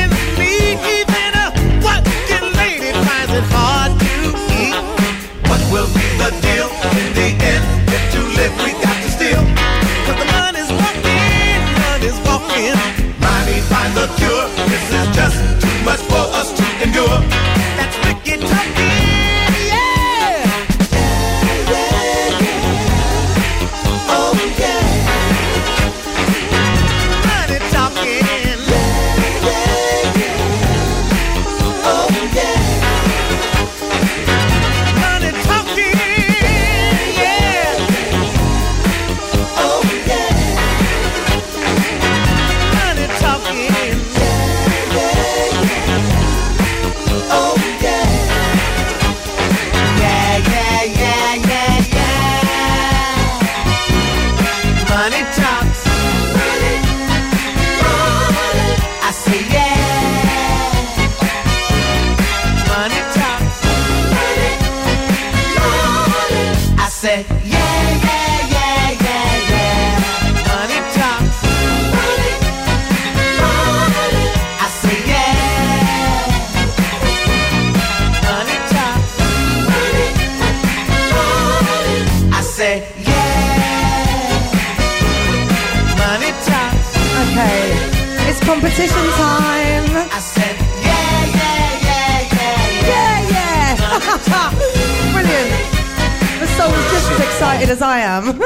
As I am.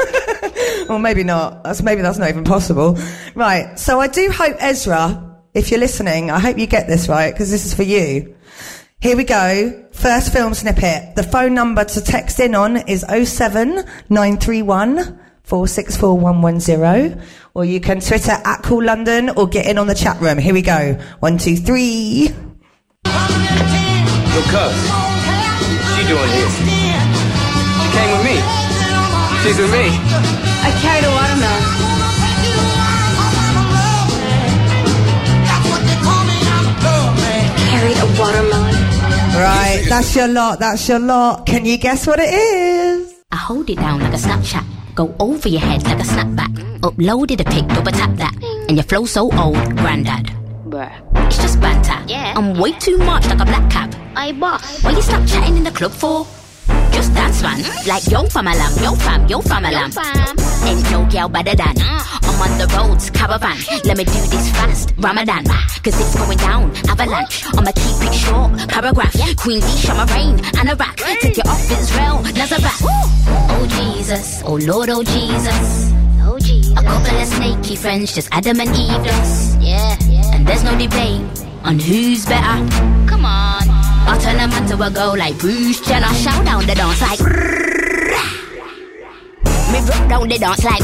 or maybe not. That's maybe that's not even possible. Right. So I do hope Ezra, if you're listening, I hope you get this right because this is for you. Here we go. First film snippet. The phone number to text in on is 07931 464110 or you can Twitter at Kool London or get in on the chat room. Here we go. One, two, three. Yo, cuz, she doing here? She came with me. She's with me. I carried a watermelon. Carried a watermelon. Right, that's your lot. That's your lot. Can you guess what it is? I hold it down like a Snapchat. Go over your head like a snapback. Uploaded a pic, double tap that. And your flow so old, granddad. Bruh. It's just banter. Yeah. I'm way too much like a black cap. I boss. Why you stop chatting in the club for? Just dance, man. Like yo fam alam, yo fam, yo fam alam. Ain't no girl better than. Mm. I'm on the roads, caravan. Let me do this fast, Ramadan. Cause it's going down, avalanche. I'ma keep it short, paragraph. Queen B, Shama Rain, Anorak. Take it off Israel, Nazareth. Oh Jesus, oh Lord, oh Jesus. Oh Jesus. A couple of snaky friends, just Adam and Eve. Yes. Yeah. And there's no debate on who's better. Come on. I'll turn them into a girl like Bruce Jenner. Shout down the dance like. Me rock down the dance like.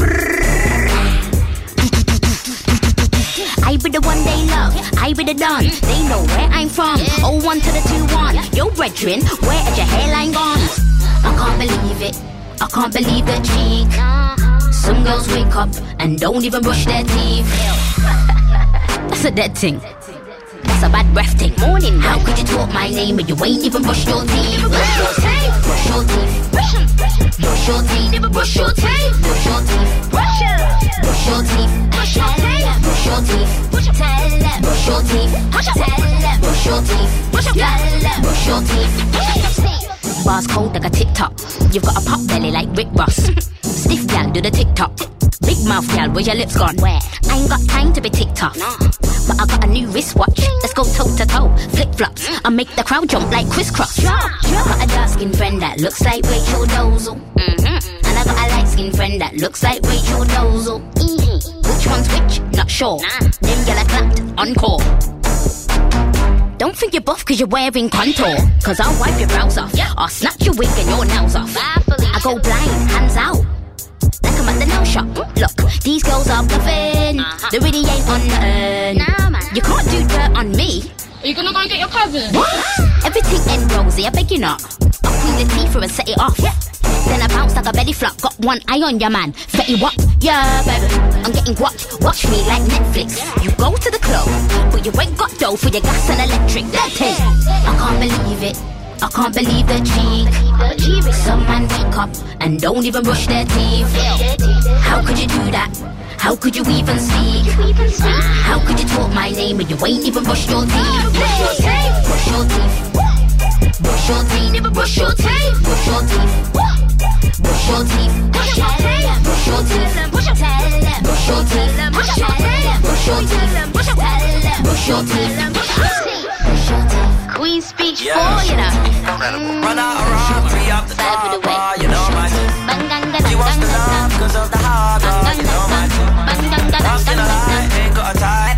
I be the one they love, I be the done. They know where I'm from. Oh one to the two one. Yo, brethren, where is your hairline gone? I can't believe it. I can't believe the cheek. Some girls wake up and don't even brush their teeth. That's a dead thing. A bad breath thing. Morning. How could you talk my name but you ain't even brush your teeth? Brush your teeth. Brush your teeth. Brush your teeth. Never brush your teeth. Brush your teeth. Brush 'em. Brush your teeth. Brush your teeth. Brush your teeth. Brush. Tell them. Brush your teeth. Brush. Tell them. Brush your teeth. Brush. Tell them. Brush your teeth. Bars cold like a TikTok. You've got a pop belly like Rick Ross. Stiff gal, do the TikTok. Big mouth gal, where your lips gone? Where? I ain't got time to be TikTok. Now but I got a new wristwatch. Let's go toe to toe. Flip flops. I make the crowd jump like crisscross. I got a dark skinned friend that looks like Rachel Dolezal. Mm-hmm. And I got a light skinned friend that looks like Rachel Dolezal. Which one's which? Not sure. Them gyal are clapped. Encore. Don't think you're buff cause you're wearing contour. Cause I'll wipe your brows off. Yeah. I'll snatch your wig and your nails off. I go blind, hands out. At the nail shop. Look, these girls are bluffing. Uh-huh. They really ain't on nothing. You can't do dirt on me. Are you gonna go and get your cousin? What? Everything ain't rosy, I beg you not. I'll clean the teeth for and set it off. Yeah. Then I bounce like a belly flop. Got one eye on your man. Fetty Wap? Yeah, baby. I'm getting watched. Watch me like Netflix. You go to the club, but you ain't got dough for your gas and electric. That thing. I can't believe it. I can't believe the cheek. Some man wake up and don't even brush their teeth. How could you do that? How could you even speak? How could you talk my name and you ain't even brush your teeth? Brush your teeth. Brush your teeth. Brush your teeth. Never brush your teeth. Brush your teeth. Brush your teeth. Brush your teeth. Brush your teeth. Brush your teeth. Brush your teeth. Brush your teeth. Brush your teeth. Brush your teeth. Brush your teeth. Queen speech Yeah. for you know. Run out around, up the bar, you know my thing. She wants the love cause of the hard you know my thing. Lost in a lie, ain't got a tie,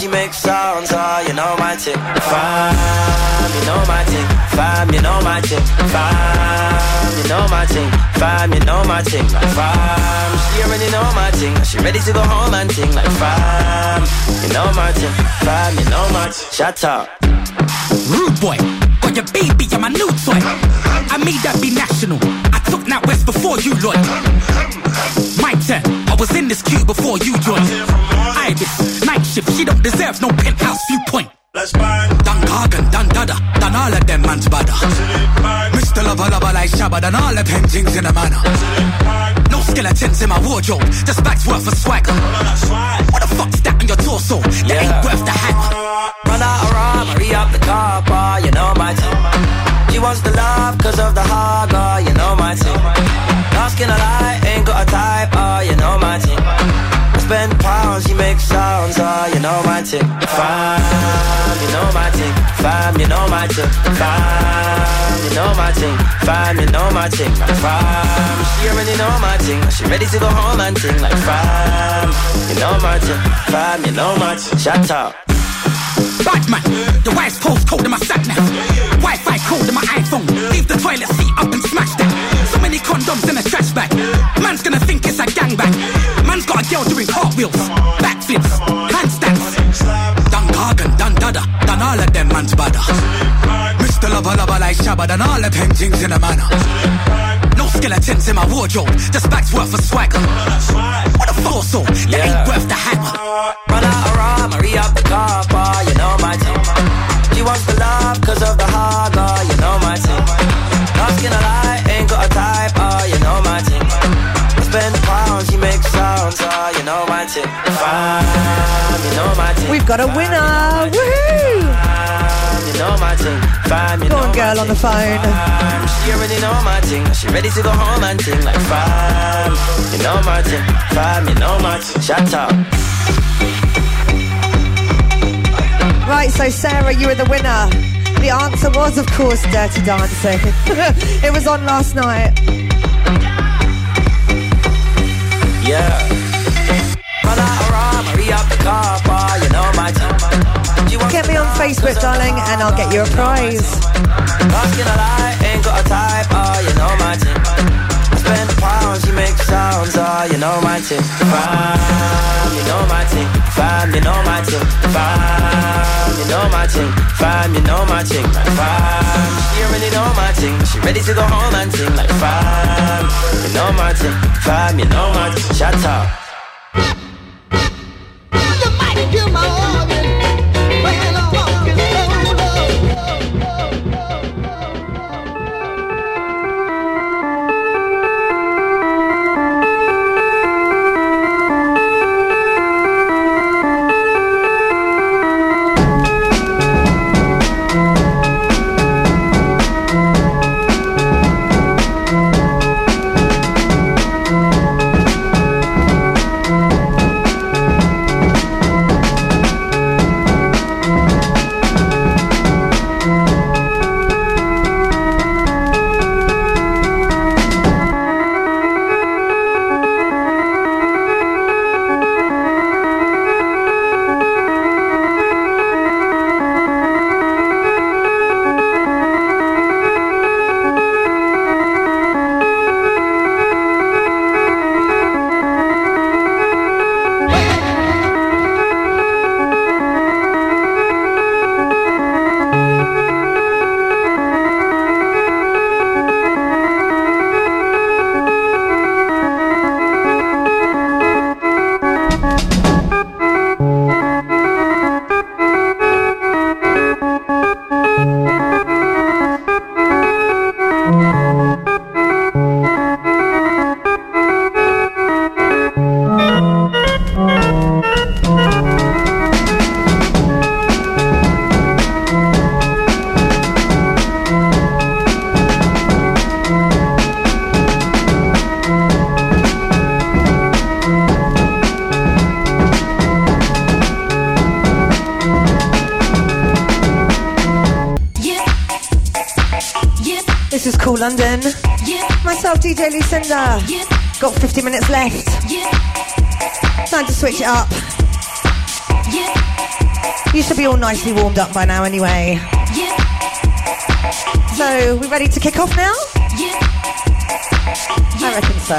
she makes sounds, ah, you know my thing. Fam, you know my thing. Fam, you know my thing. Fam, you know my thing. Fam, you know my thing. Like fam, she already know my thing. She ready to go home and ting. Like fam, you know my thing. Fam, you know my thing. Shut up. Rude boy, got your baby, I'm a new toy. I made that be national. I took that west before you, Lloyd. My turn, I was in this queue before you joined. Ibis, night shift, she don't deserve no penthouse viewpoint. Let's bang. Done Gargan, done Dada, done all of them man's bada. Mr. Lover, lover like Shabba, done all the paintings in a manner. No skeletons in my wardrobe, just bags worth of swagger. What the fuck's that on your torso? That ain't worth the hanger. Run out of rhyme, hurry up the car, bar, you know my thing. She wants the love cause of the hard, you know my thing. Dark skin a lie, ain't got a type, ah, you know my thing. I spend pounds, you make sounds, oh, you know my thing. Fam, you know my thing. Fam, you know my thing. Fam, you know my thing. Fam, you know my thing. Fam, she already know my thing. She ready to go home and ting like fam. You know my thing. Fam, you know my thing. Shut up. Batman, the wife's postcode in my sat nav. Wi-Fi code in my iPhone. Leave the toilet seat condoms in a trash bag. Man's gonna think it's a gangbang. Man's got a girl doing cartwheels, backflips, handstands. Done Gargan, done Dada, done all of them man's bada. Mr. Lover Lover like Shabba, done all the paintings in a manner. No skeletons in my wardrobe, just bags worth of swagger. What a force, that ain't worth the hammer. Run out of hurry up the car, bar, you know my thing. She wants the love cause of the hard, you know my thing. Not gonna you know my you know my thing. We've got a winner. Woohoo! You know my thing. Fam, you Go on, girl, on the phone. She already know my thing. She ready to go home and ting like fam. You know my thing. Fam, you know my thing. Shut up. Right, so Sarah, you were the winner. The answer was, of course, Dirty Dancing. it was on last night. Yeah. Up the car, bar, you know my. Get me on Facebook, darling, and I'll get you a prize. Not gonna lie, ain't got a type, oh, you know my thing. Spend pounds, you make sounds, oh, you know my thing. Fam, you know my thing. Fam, you know my thing. Fam, you know my thing. Fam, you know my thing. Fam, she already know my. She ready to go home and ting like fam. You know my thing. Fam, you know my. Shut up. This nicely warmed up by now anyway. So, we ready to kick off now? I reckon so.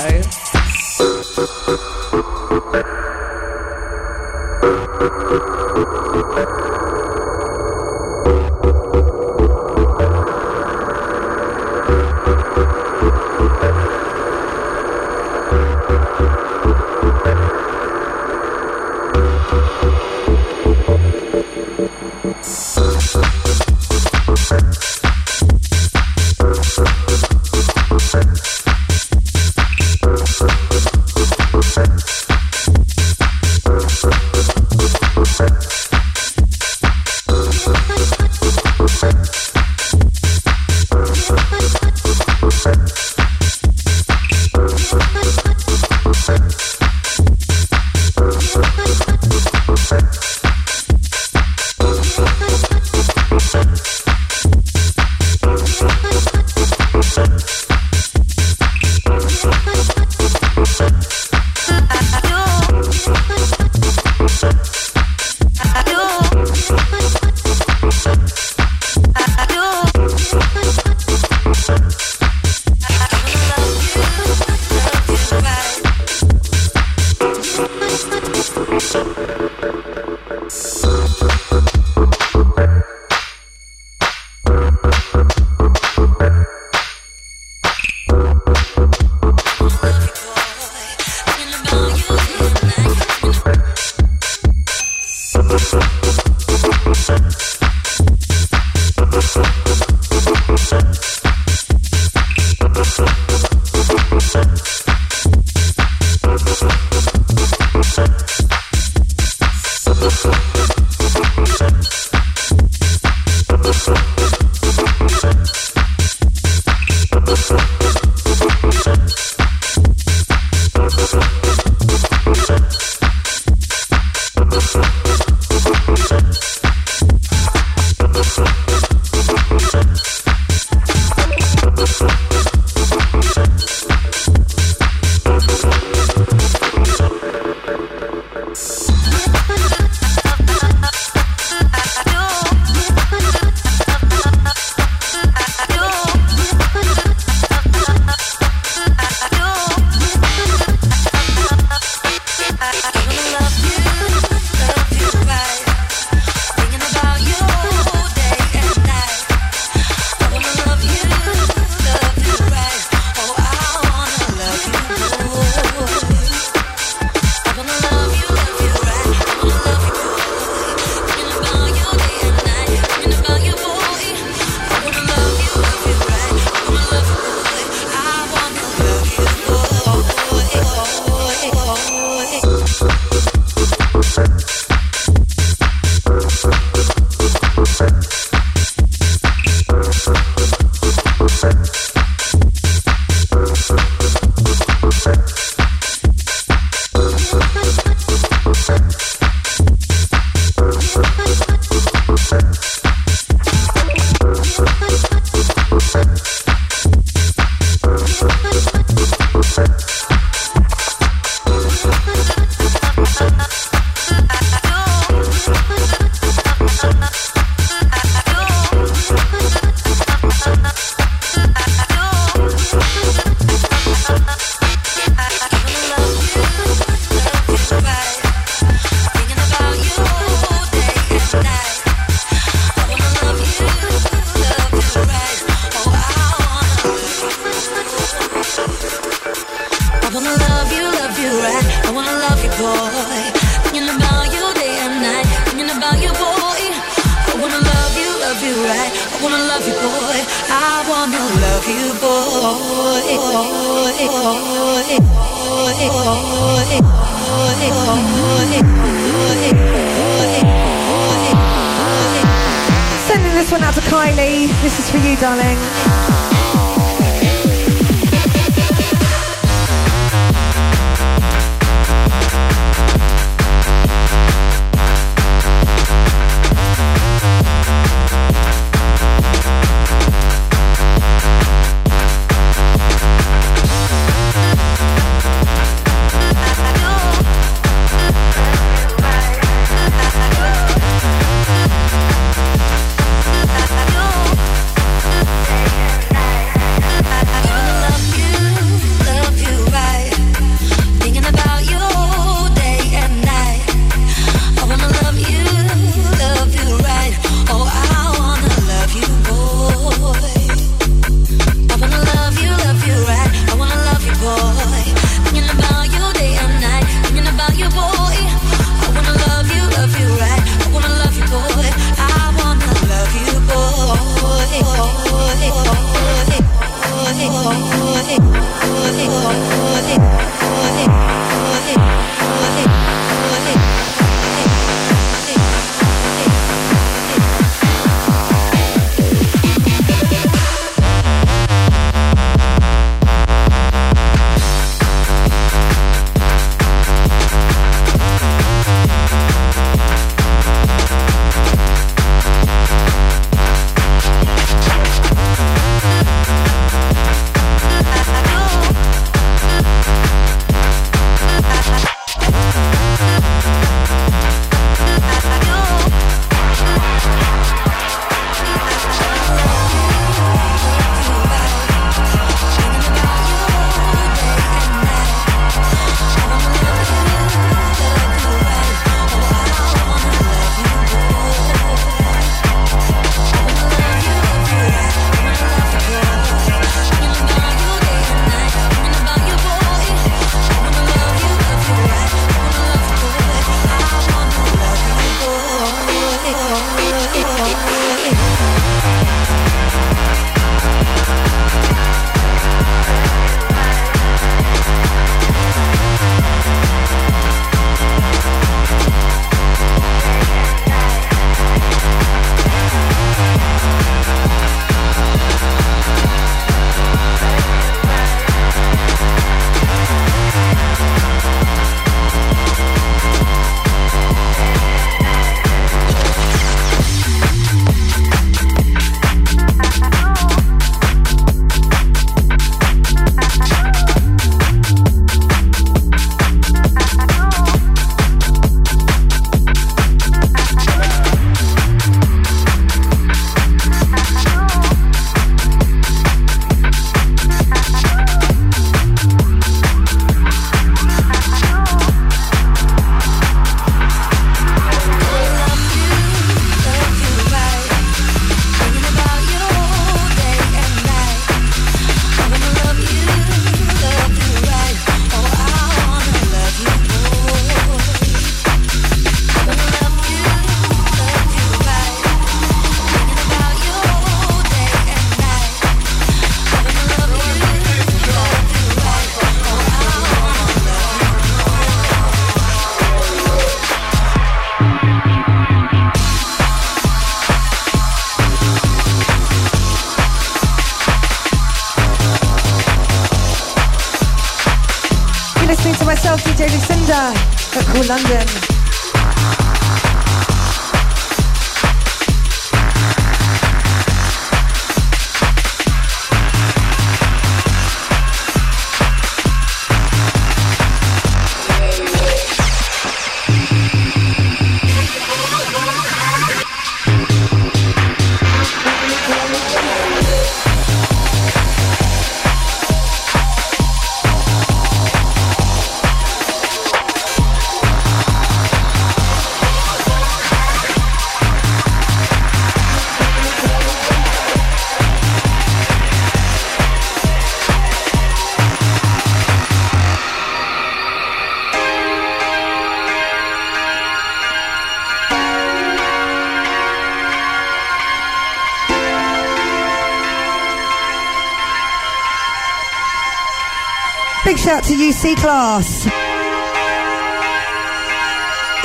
Shout to UC class.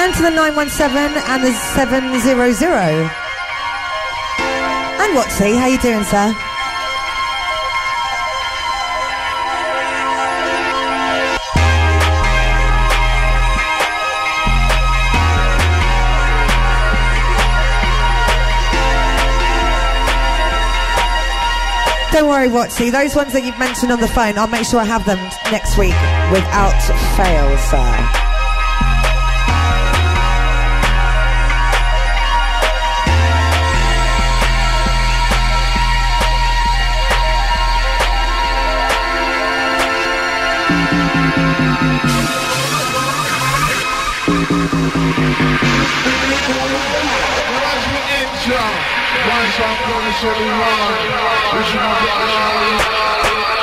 And to the 917 and the 700. And Watsy, how you doing, sir? Don't worry, Watsy. Those ones that you've mentioned on the phone, I'll make sure I have them next week without fail, sir. One song coming so we run. This is my brother. Hey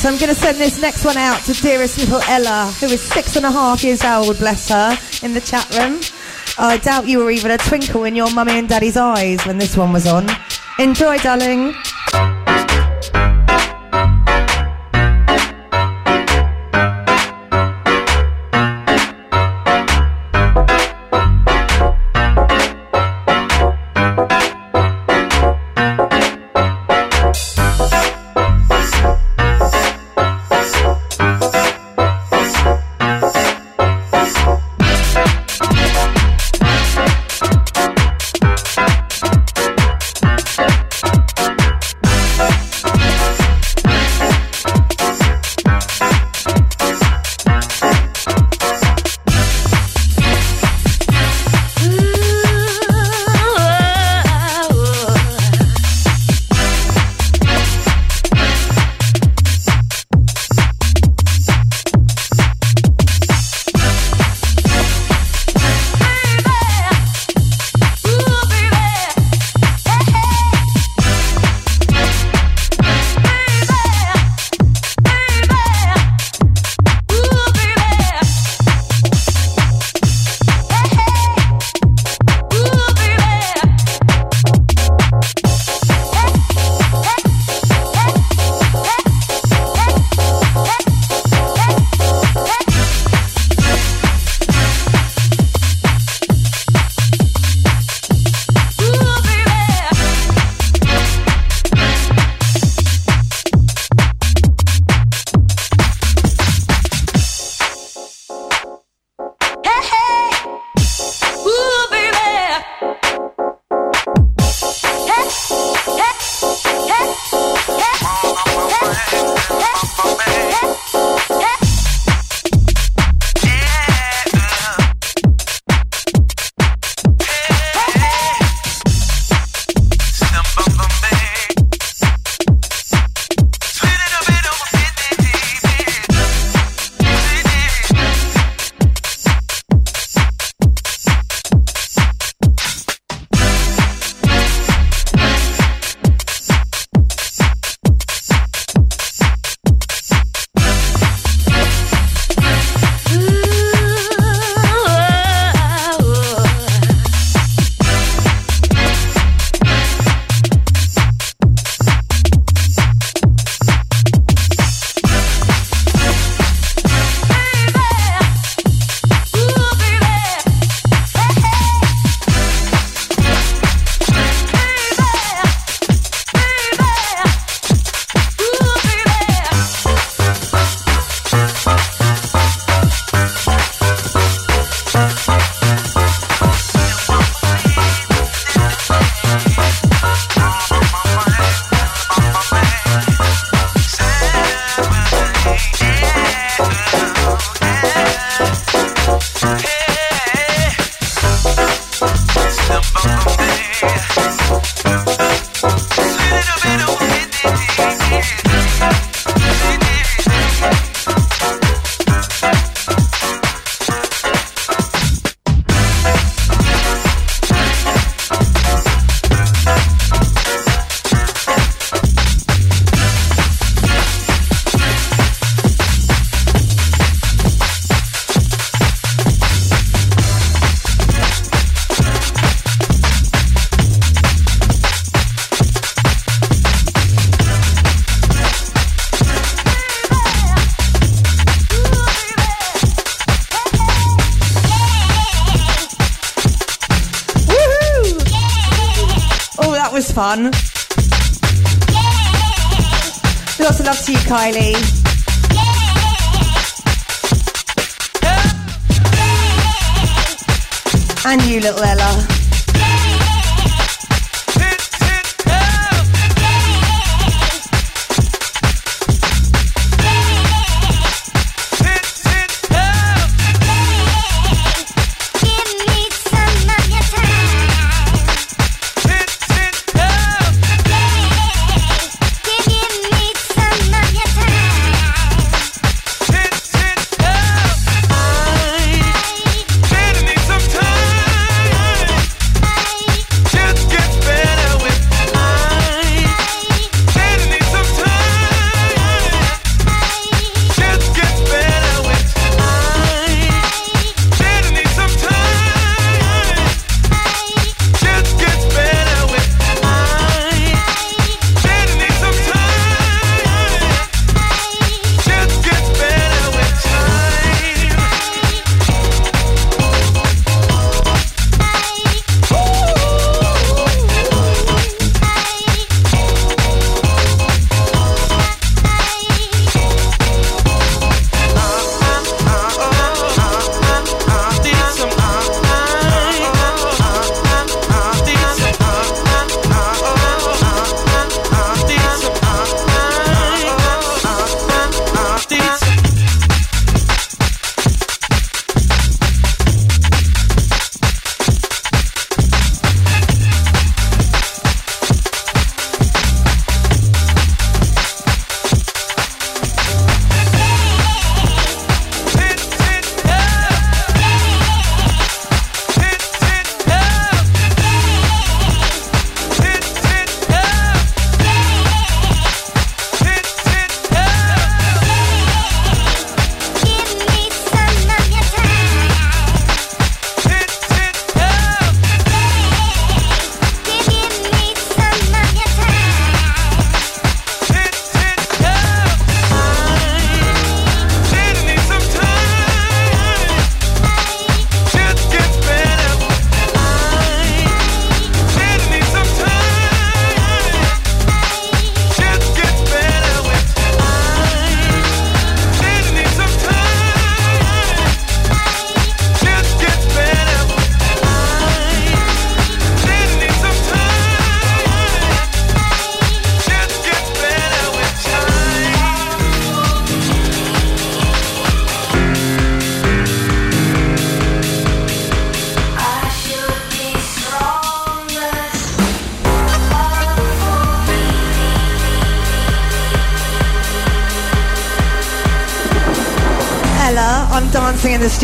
so I'm going to send this next one out to dearest little Ella, who is six and a half years old, bless her, in the chat room. I doubt you were even a twinkle in your mummy and daddy's eyes when this one was on. Enjoy, darling.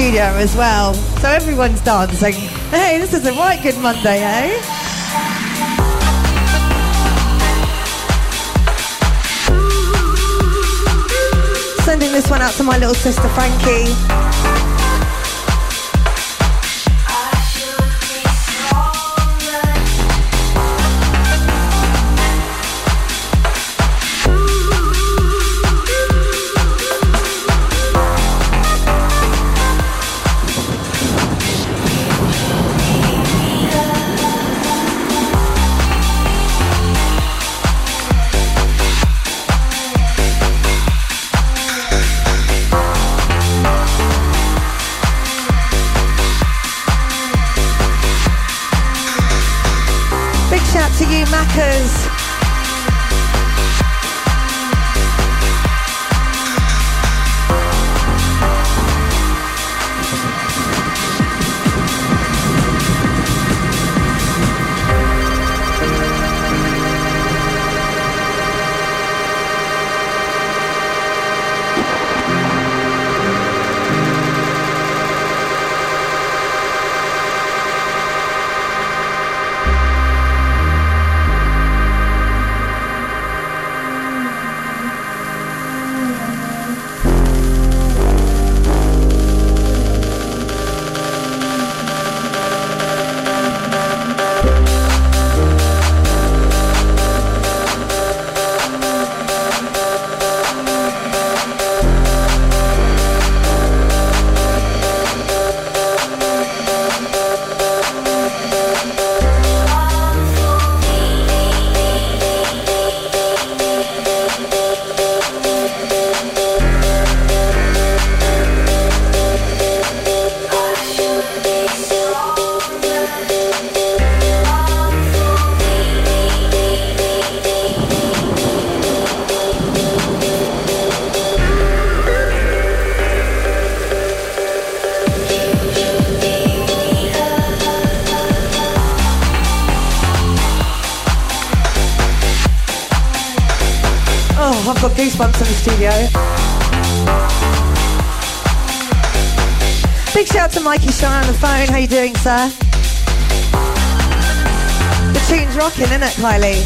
Studio as well. So everyone's dancing. Hey, this is a right good Monday, eh? Sending this one out to my little sister Frankie. Shire on the phone. How you doing, sir? The tune's rocking, isn't it, Kylie?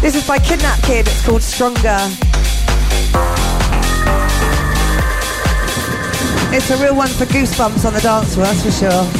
This is by Kidnap Kid. It's called Stronger. It's a real one for goosebumps on the dance floor, that's for sure.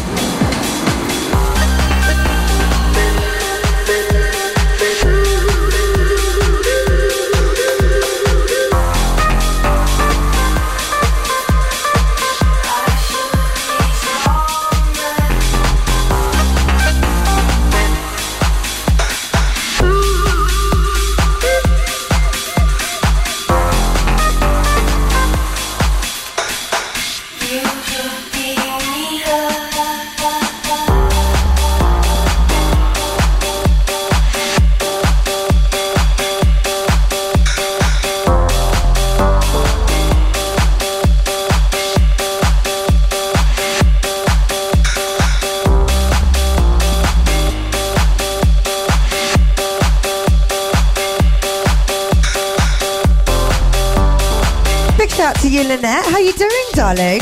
You, Lynette. How you doing, darling?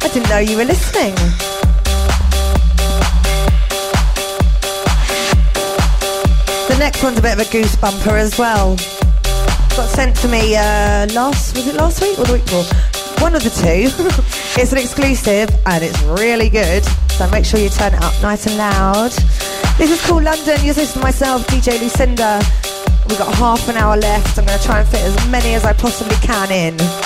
I didn't know you were listening. The next one's a bit of a goosebumper as well. Got sent to me uh, last, was it last week or the week before? One of the two. it's an exclusive and it's really good. So make sure you turn it up nice and loud. This is called London. You're listening to myself, DJ Lucinda. We've got half an hour left. I'm going to try and fit as many as I possibly can in.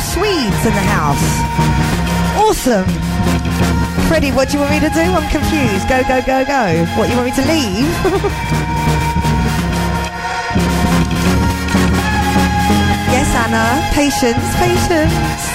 Swedes in the house. Awesome. Freddie, what do you want me to do? I'm confused. Go, go, go, go. What, you want me to leave? yes, Anna. Patience, patience.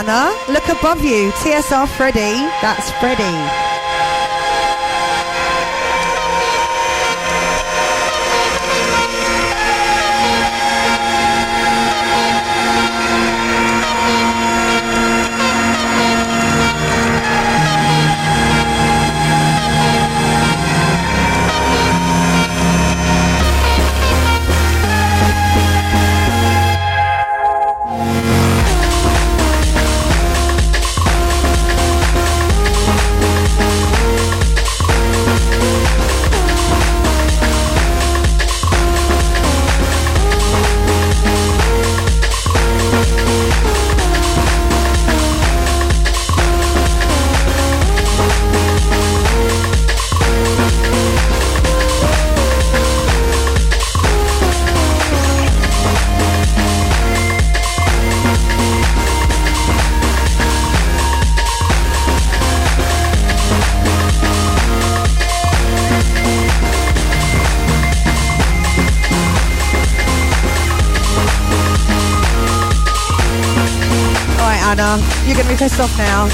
Anna. Look above you. TSR Freddy. That's Freddy. You're going to be pissed off now.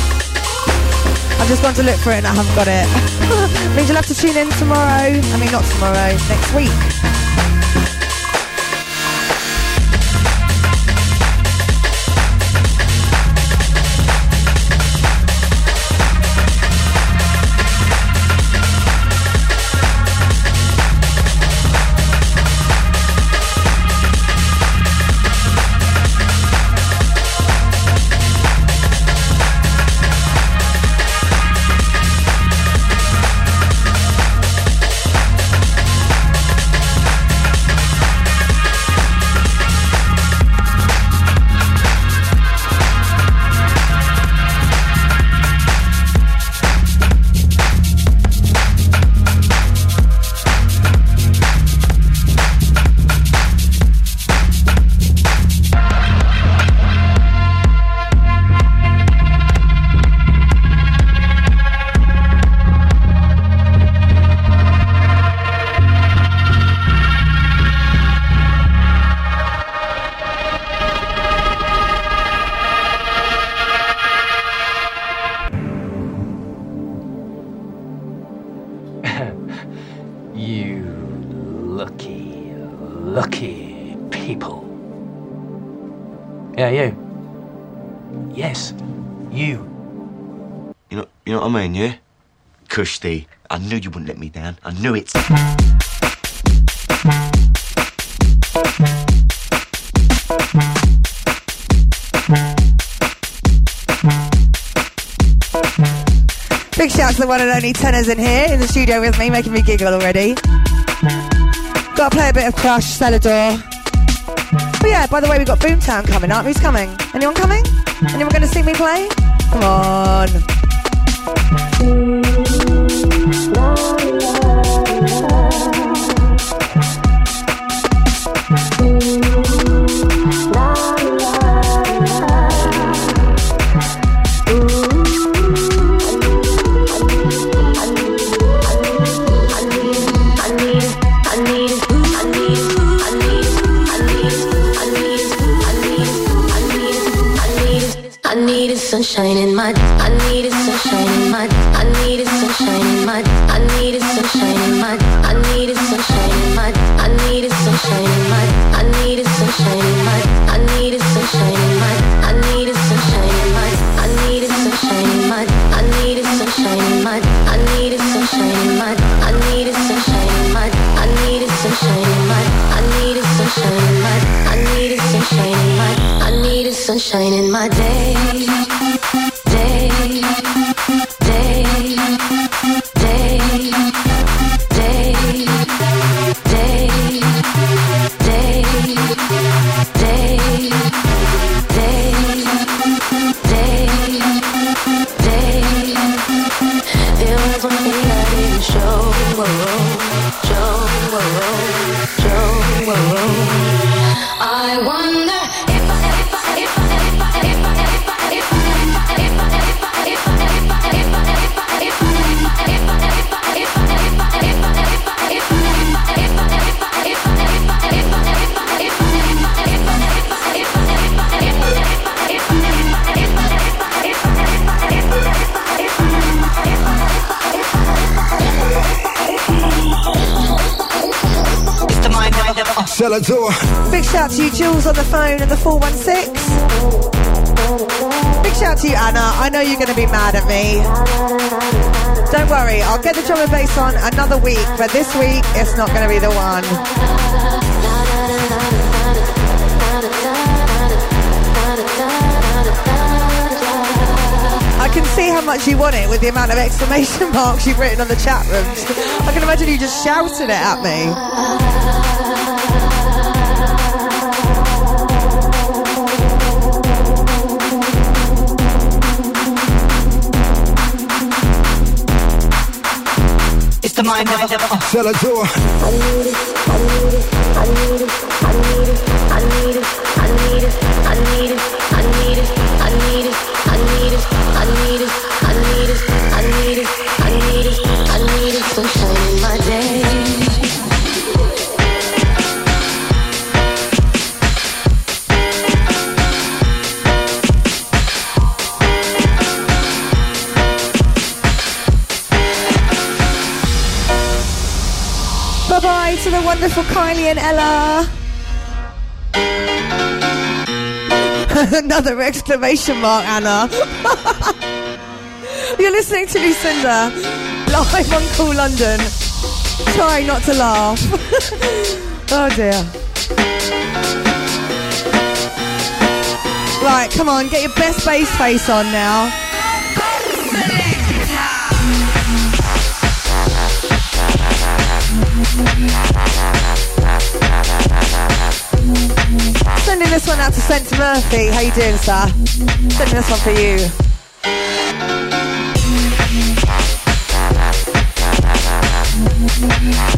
I've just gone to look for it and I haven't got it. Means you'll have to tune in tomorrow. I mean, not tomorrow, next week. Knew it. Big shout out to the one and only tenors in here in the studio with me, making me giggle already. Got to play a bit of Crush, Celador. Oh yeah, by the way, we've got Boomtown coming up. Who's coming? Anyone coming? Anyone to see me play? Come on. Tell her to. Big shout to you, Jules, on the phone in the 416. Big shout to you, Anna. I know you're going to be mad at me. Don't worry, I'll get the drum and bass on another week, but this week it's not going to be the one. I can see how much you want it with the amount of exclamation marks you've written on the chat rooms. I can imagine you just shouting it at me. It's the mind of a Tell her to. I need it, I need it, I need it, I need it, I need it, I need it, the Kylie and Ella. Another exclamation mark, Anna. You're listening to Lucinda live on Kool London. Try not to laugh. oh dear. Right, come on, get your best bass face on now. This one out to St. Murphy. How you doing, sir? Sending this one for you. We've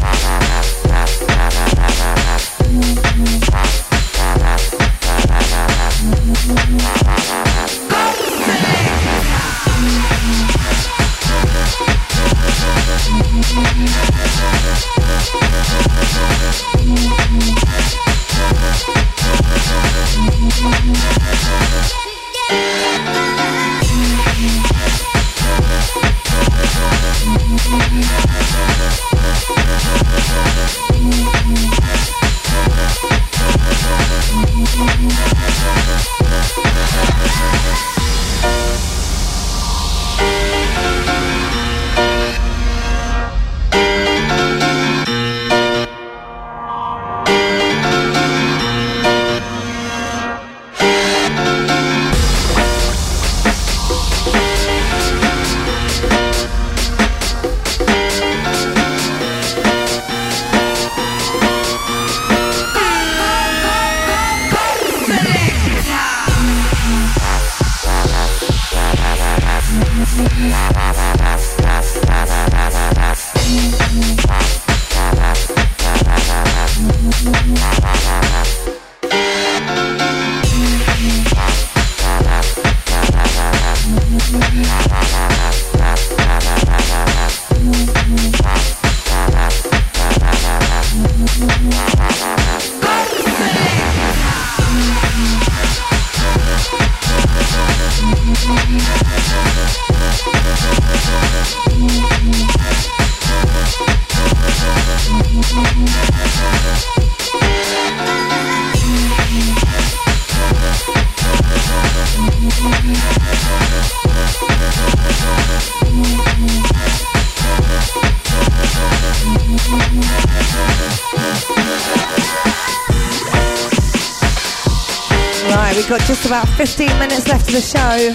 got just about 15 minutes left of the show.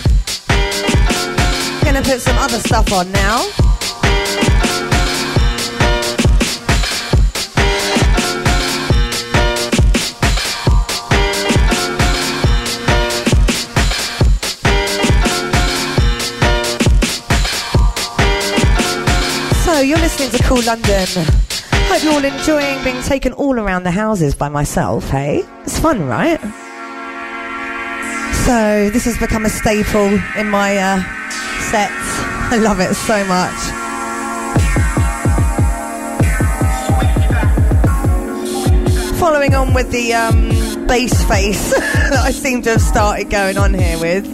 Gonna put some other stuff on now. So you're listening to Kool London. Hope you're all enjoying being taken all around the houses by myself, hey? It's fun, right? So this has become a staple in my uh, sets. I love it so much. Following on with the um, bass face that I seem to have started going on here with.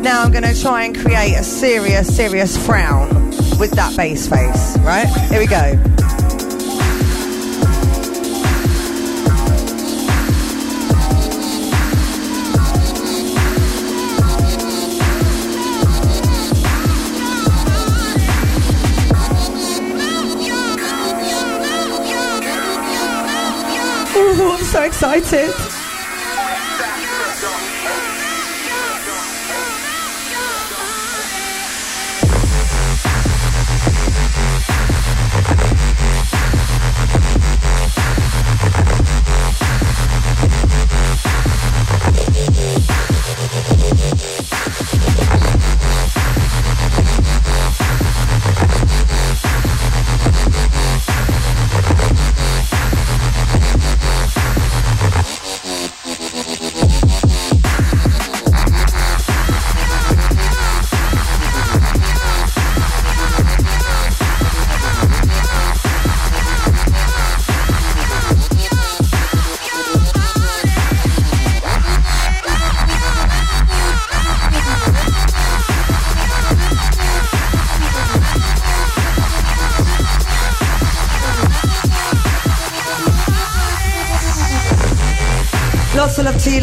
Now I'm going to try and create a serious, serious frown with that bass face, right? Here we go. so excited.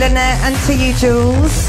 Lynette, and to you, Jules.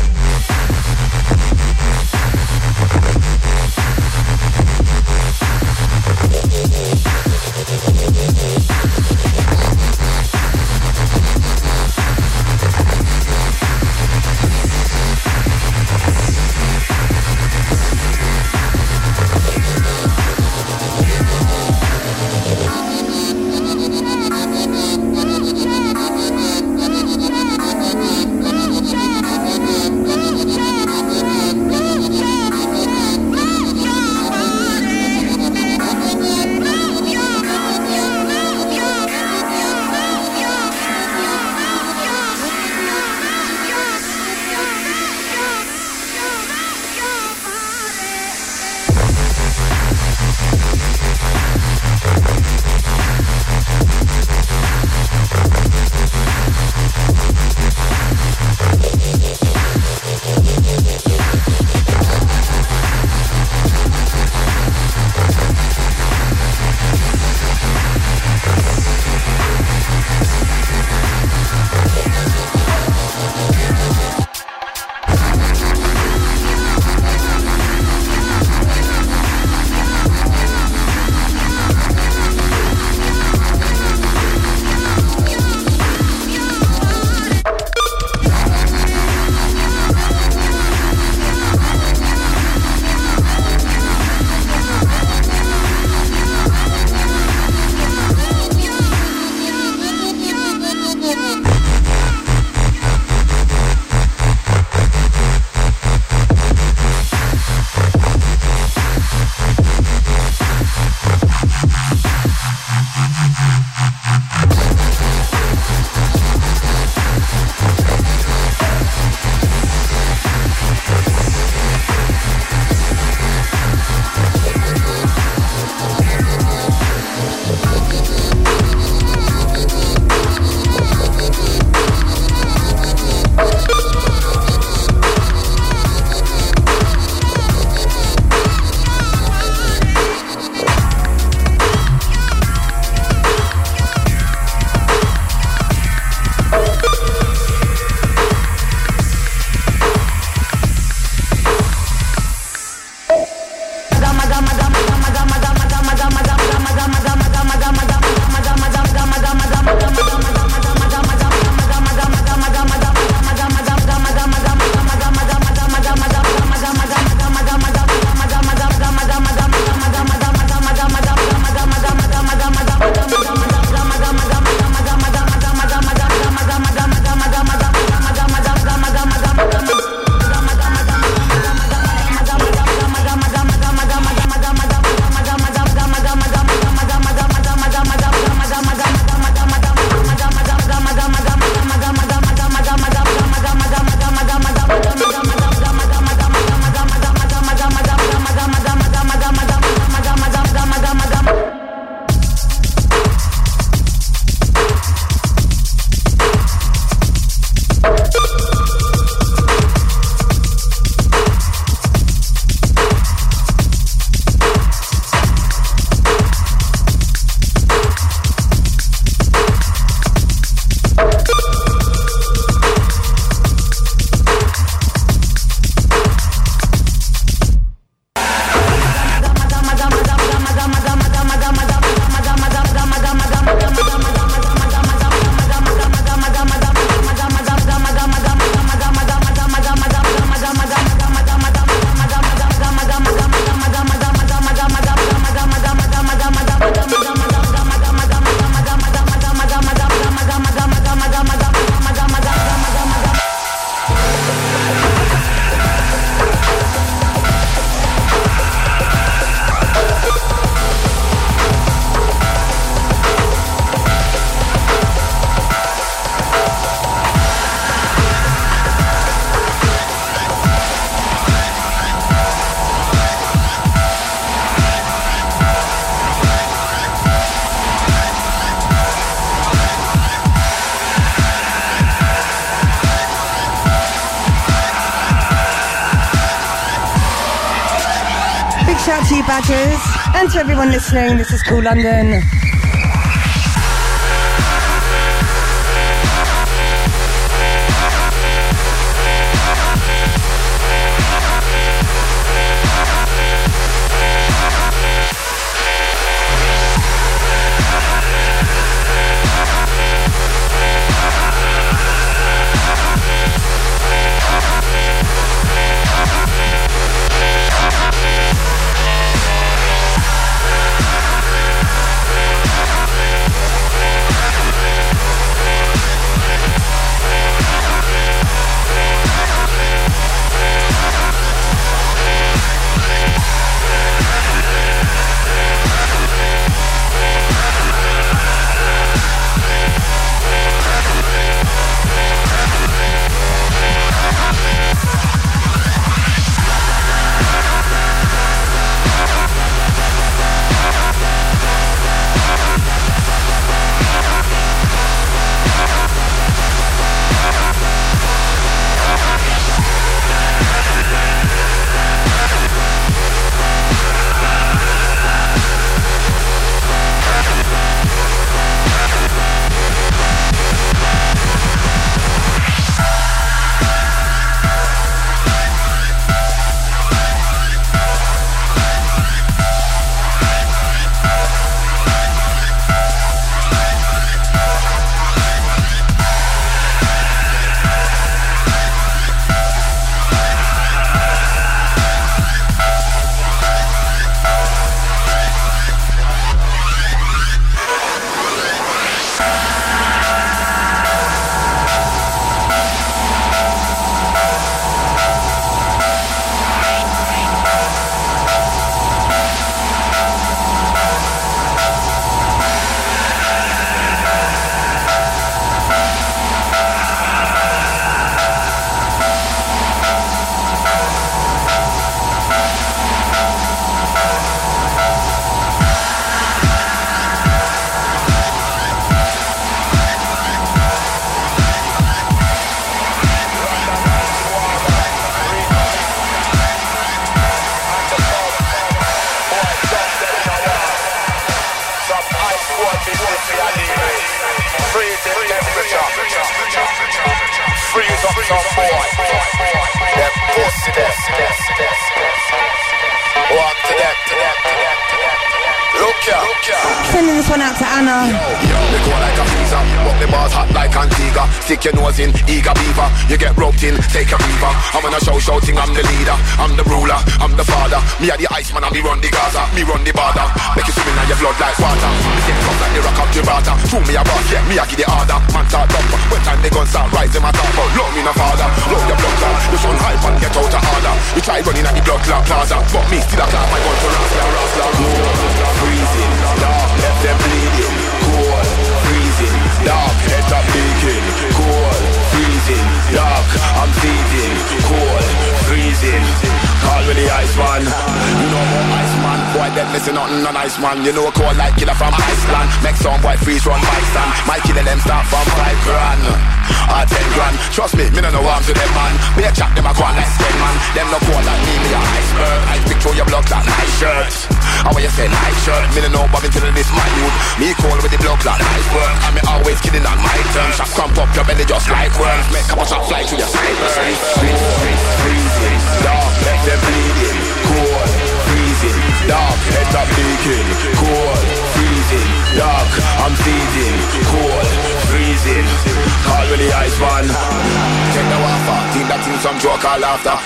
everyone listening, this is Kool London.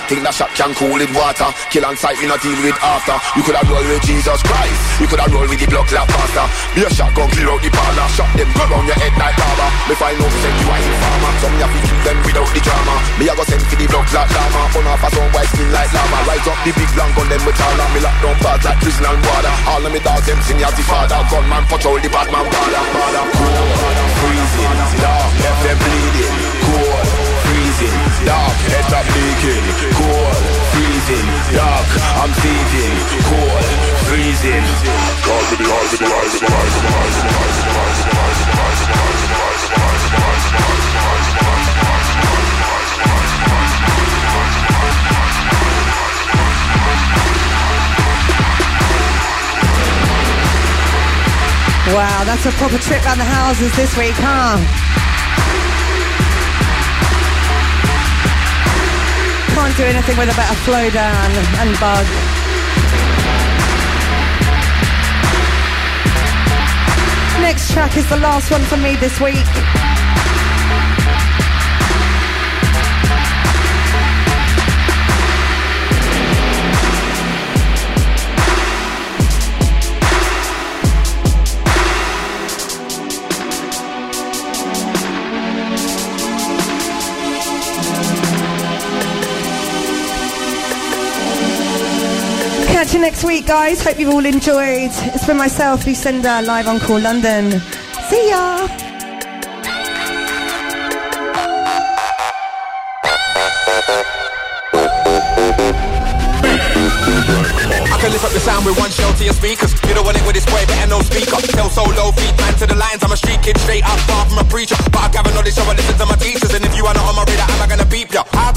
Think that shot can cool in water. Kill on sight, we not deal with after. You could have rolled with Jesus Christ. You could have rolled with the blood clot faster. Be a shot, gun clear out the parlor. Shot them, go round your head like barber. Me find out say you a farmer. Some ya be kill them without the drama. Me a go send for the blood clot llama. On half a sun white skin like lava. Rise up the big blank on them with taller. Me lock down bars like prison and water. All of me dogs them sing as the father. Gunman patrol the Batman border. Border, border, border. Freezing, love, left them bleeding. Cold freezing, dark, head up leaking, freezing, dark, I'm freezing. Wow, that's a proper trip around the houses this week, huh? Can't do anything with a better flow down and bug. Next track is the last one for me this week. Catch you next week, guys. Hope you've all enjoyed. It's been myself, Lucinda, live on Kool London. See ya. I can lift up the sound with one shell to your speakers. You don't want it with this boy, better no speaker. Tell solo feet, man to the lines. I'm a street kid, straight up, far from a preacher. But I gather knowledge, so I listen to my teachers. And if you are not on my radar, am I gonna beep ya? How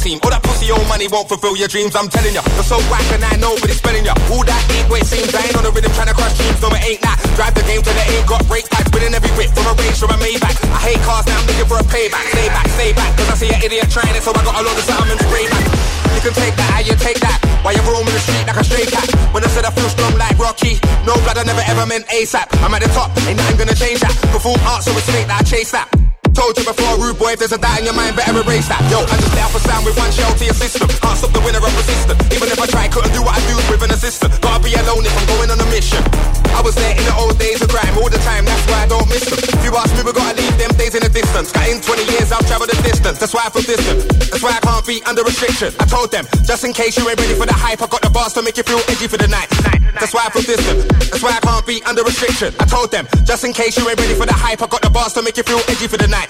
team? All that pussy old money won't fulfill your dreams. I'm telling ya, you're so whack and I know, but it's spelling ya. All that eat weight seems I ain't on the rhythm trying to crush dreams. No, it ain't that. Drive the game till it ain't got brake pads. Spinning every whip from a range from a Maybach. I hate cars now, I'm looking for a payback. Stay back, stay back, cause I see an idiot trying it, so I got a load of something and spray back. You can take that, how you take that. While you roam in the street like a stray cat. When I said I feel strong like Rocky, no blood, I never ever meant ASAP. I'm at the top, ain't nothing gonna change that. Perform art, so it's fake that I chase that. Told you before, rude boy, if there's a doubt in your mind, better erase that. Yo, I just let off a sound with one shell to your system. Can't stop the winner of resistance. Even if I try, couldn't do what I do with an assistant. Gotta be alone if I'm going on a mission. I was there in the old days of grime all the time, that's why I don't miss them. If you ask me, we gotta leave them days in the distance. Got in 20 years, I've traveled the distance. That's why I feel distant. That's why I can't be under restriction. I told them, just in case you ain't ready for the hype, I got the bars to make you feel edgy for the night. That's why I feel distant. That's why I can't be under restriction. I told them, just in case you ain't ready for the hype, I got the bars to make you feel edgy for the night.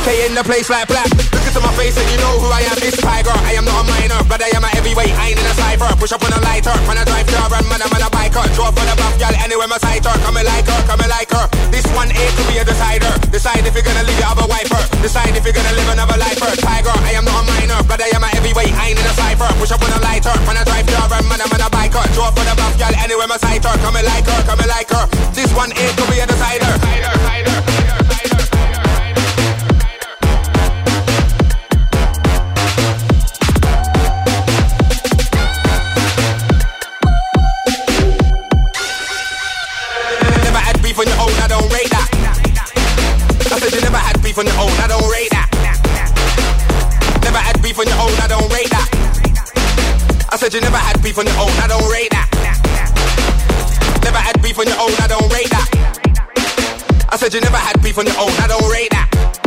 BK in the place like black. Look into my face and you know who I am. This tiger. I am not a minor, but I am a heavyweight. I ain't in a cipher. Push up on a lighter. Man, I drive car and man, I'm on a biker. Draw for the buff, girl. Anywhere my sight her. Coming like her, coming like her. This one A could be a decider. Decide if you're gonna leave your other wiper. Decide if you're gonna live another lifer. Tiger. I am not a minor, but I am a heavyweight. I ain't in a cipher. Push up on a lighter. Man, I drive car and man, I'm on a biker. Draw for the buff, girl. Anywhere my sight her. Coming like her, coming like her. This one A could be a decider. Decider, decider. Beef on your own, I don't rate that. Never had beef on your own, I don't rate that. I said you never had beef on your own, I don't rate that. Never had beef on your own, I don't rate that. I said you never had beef on your own, I don't rate that.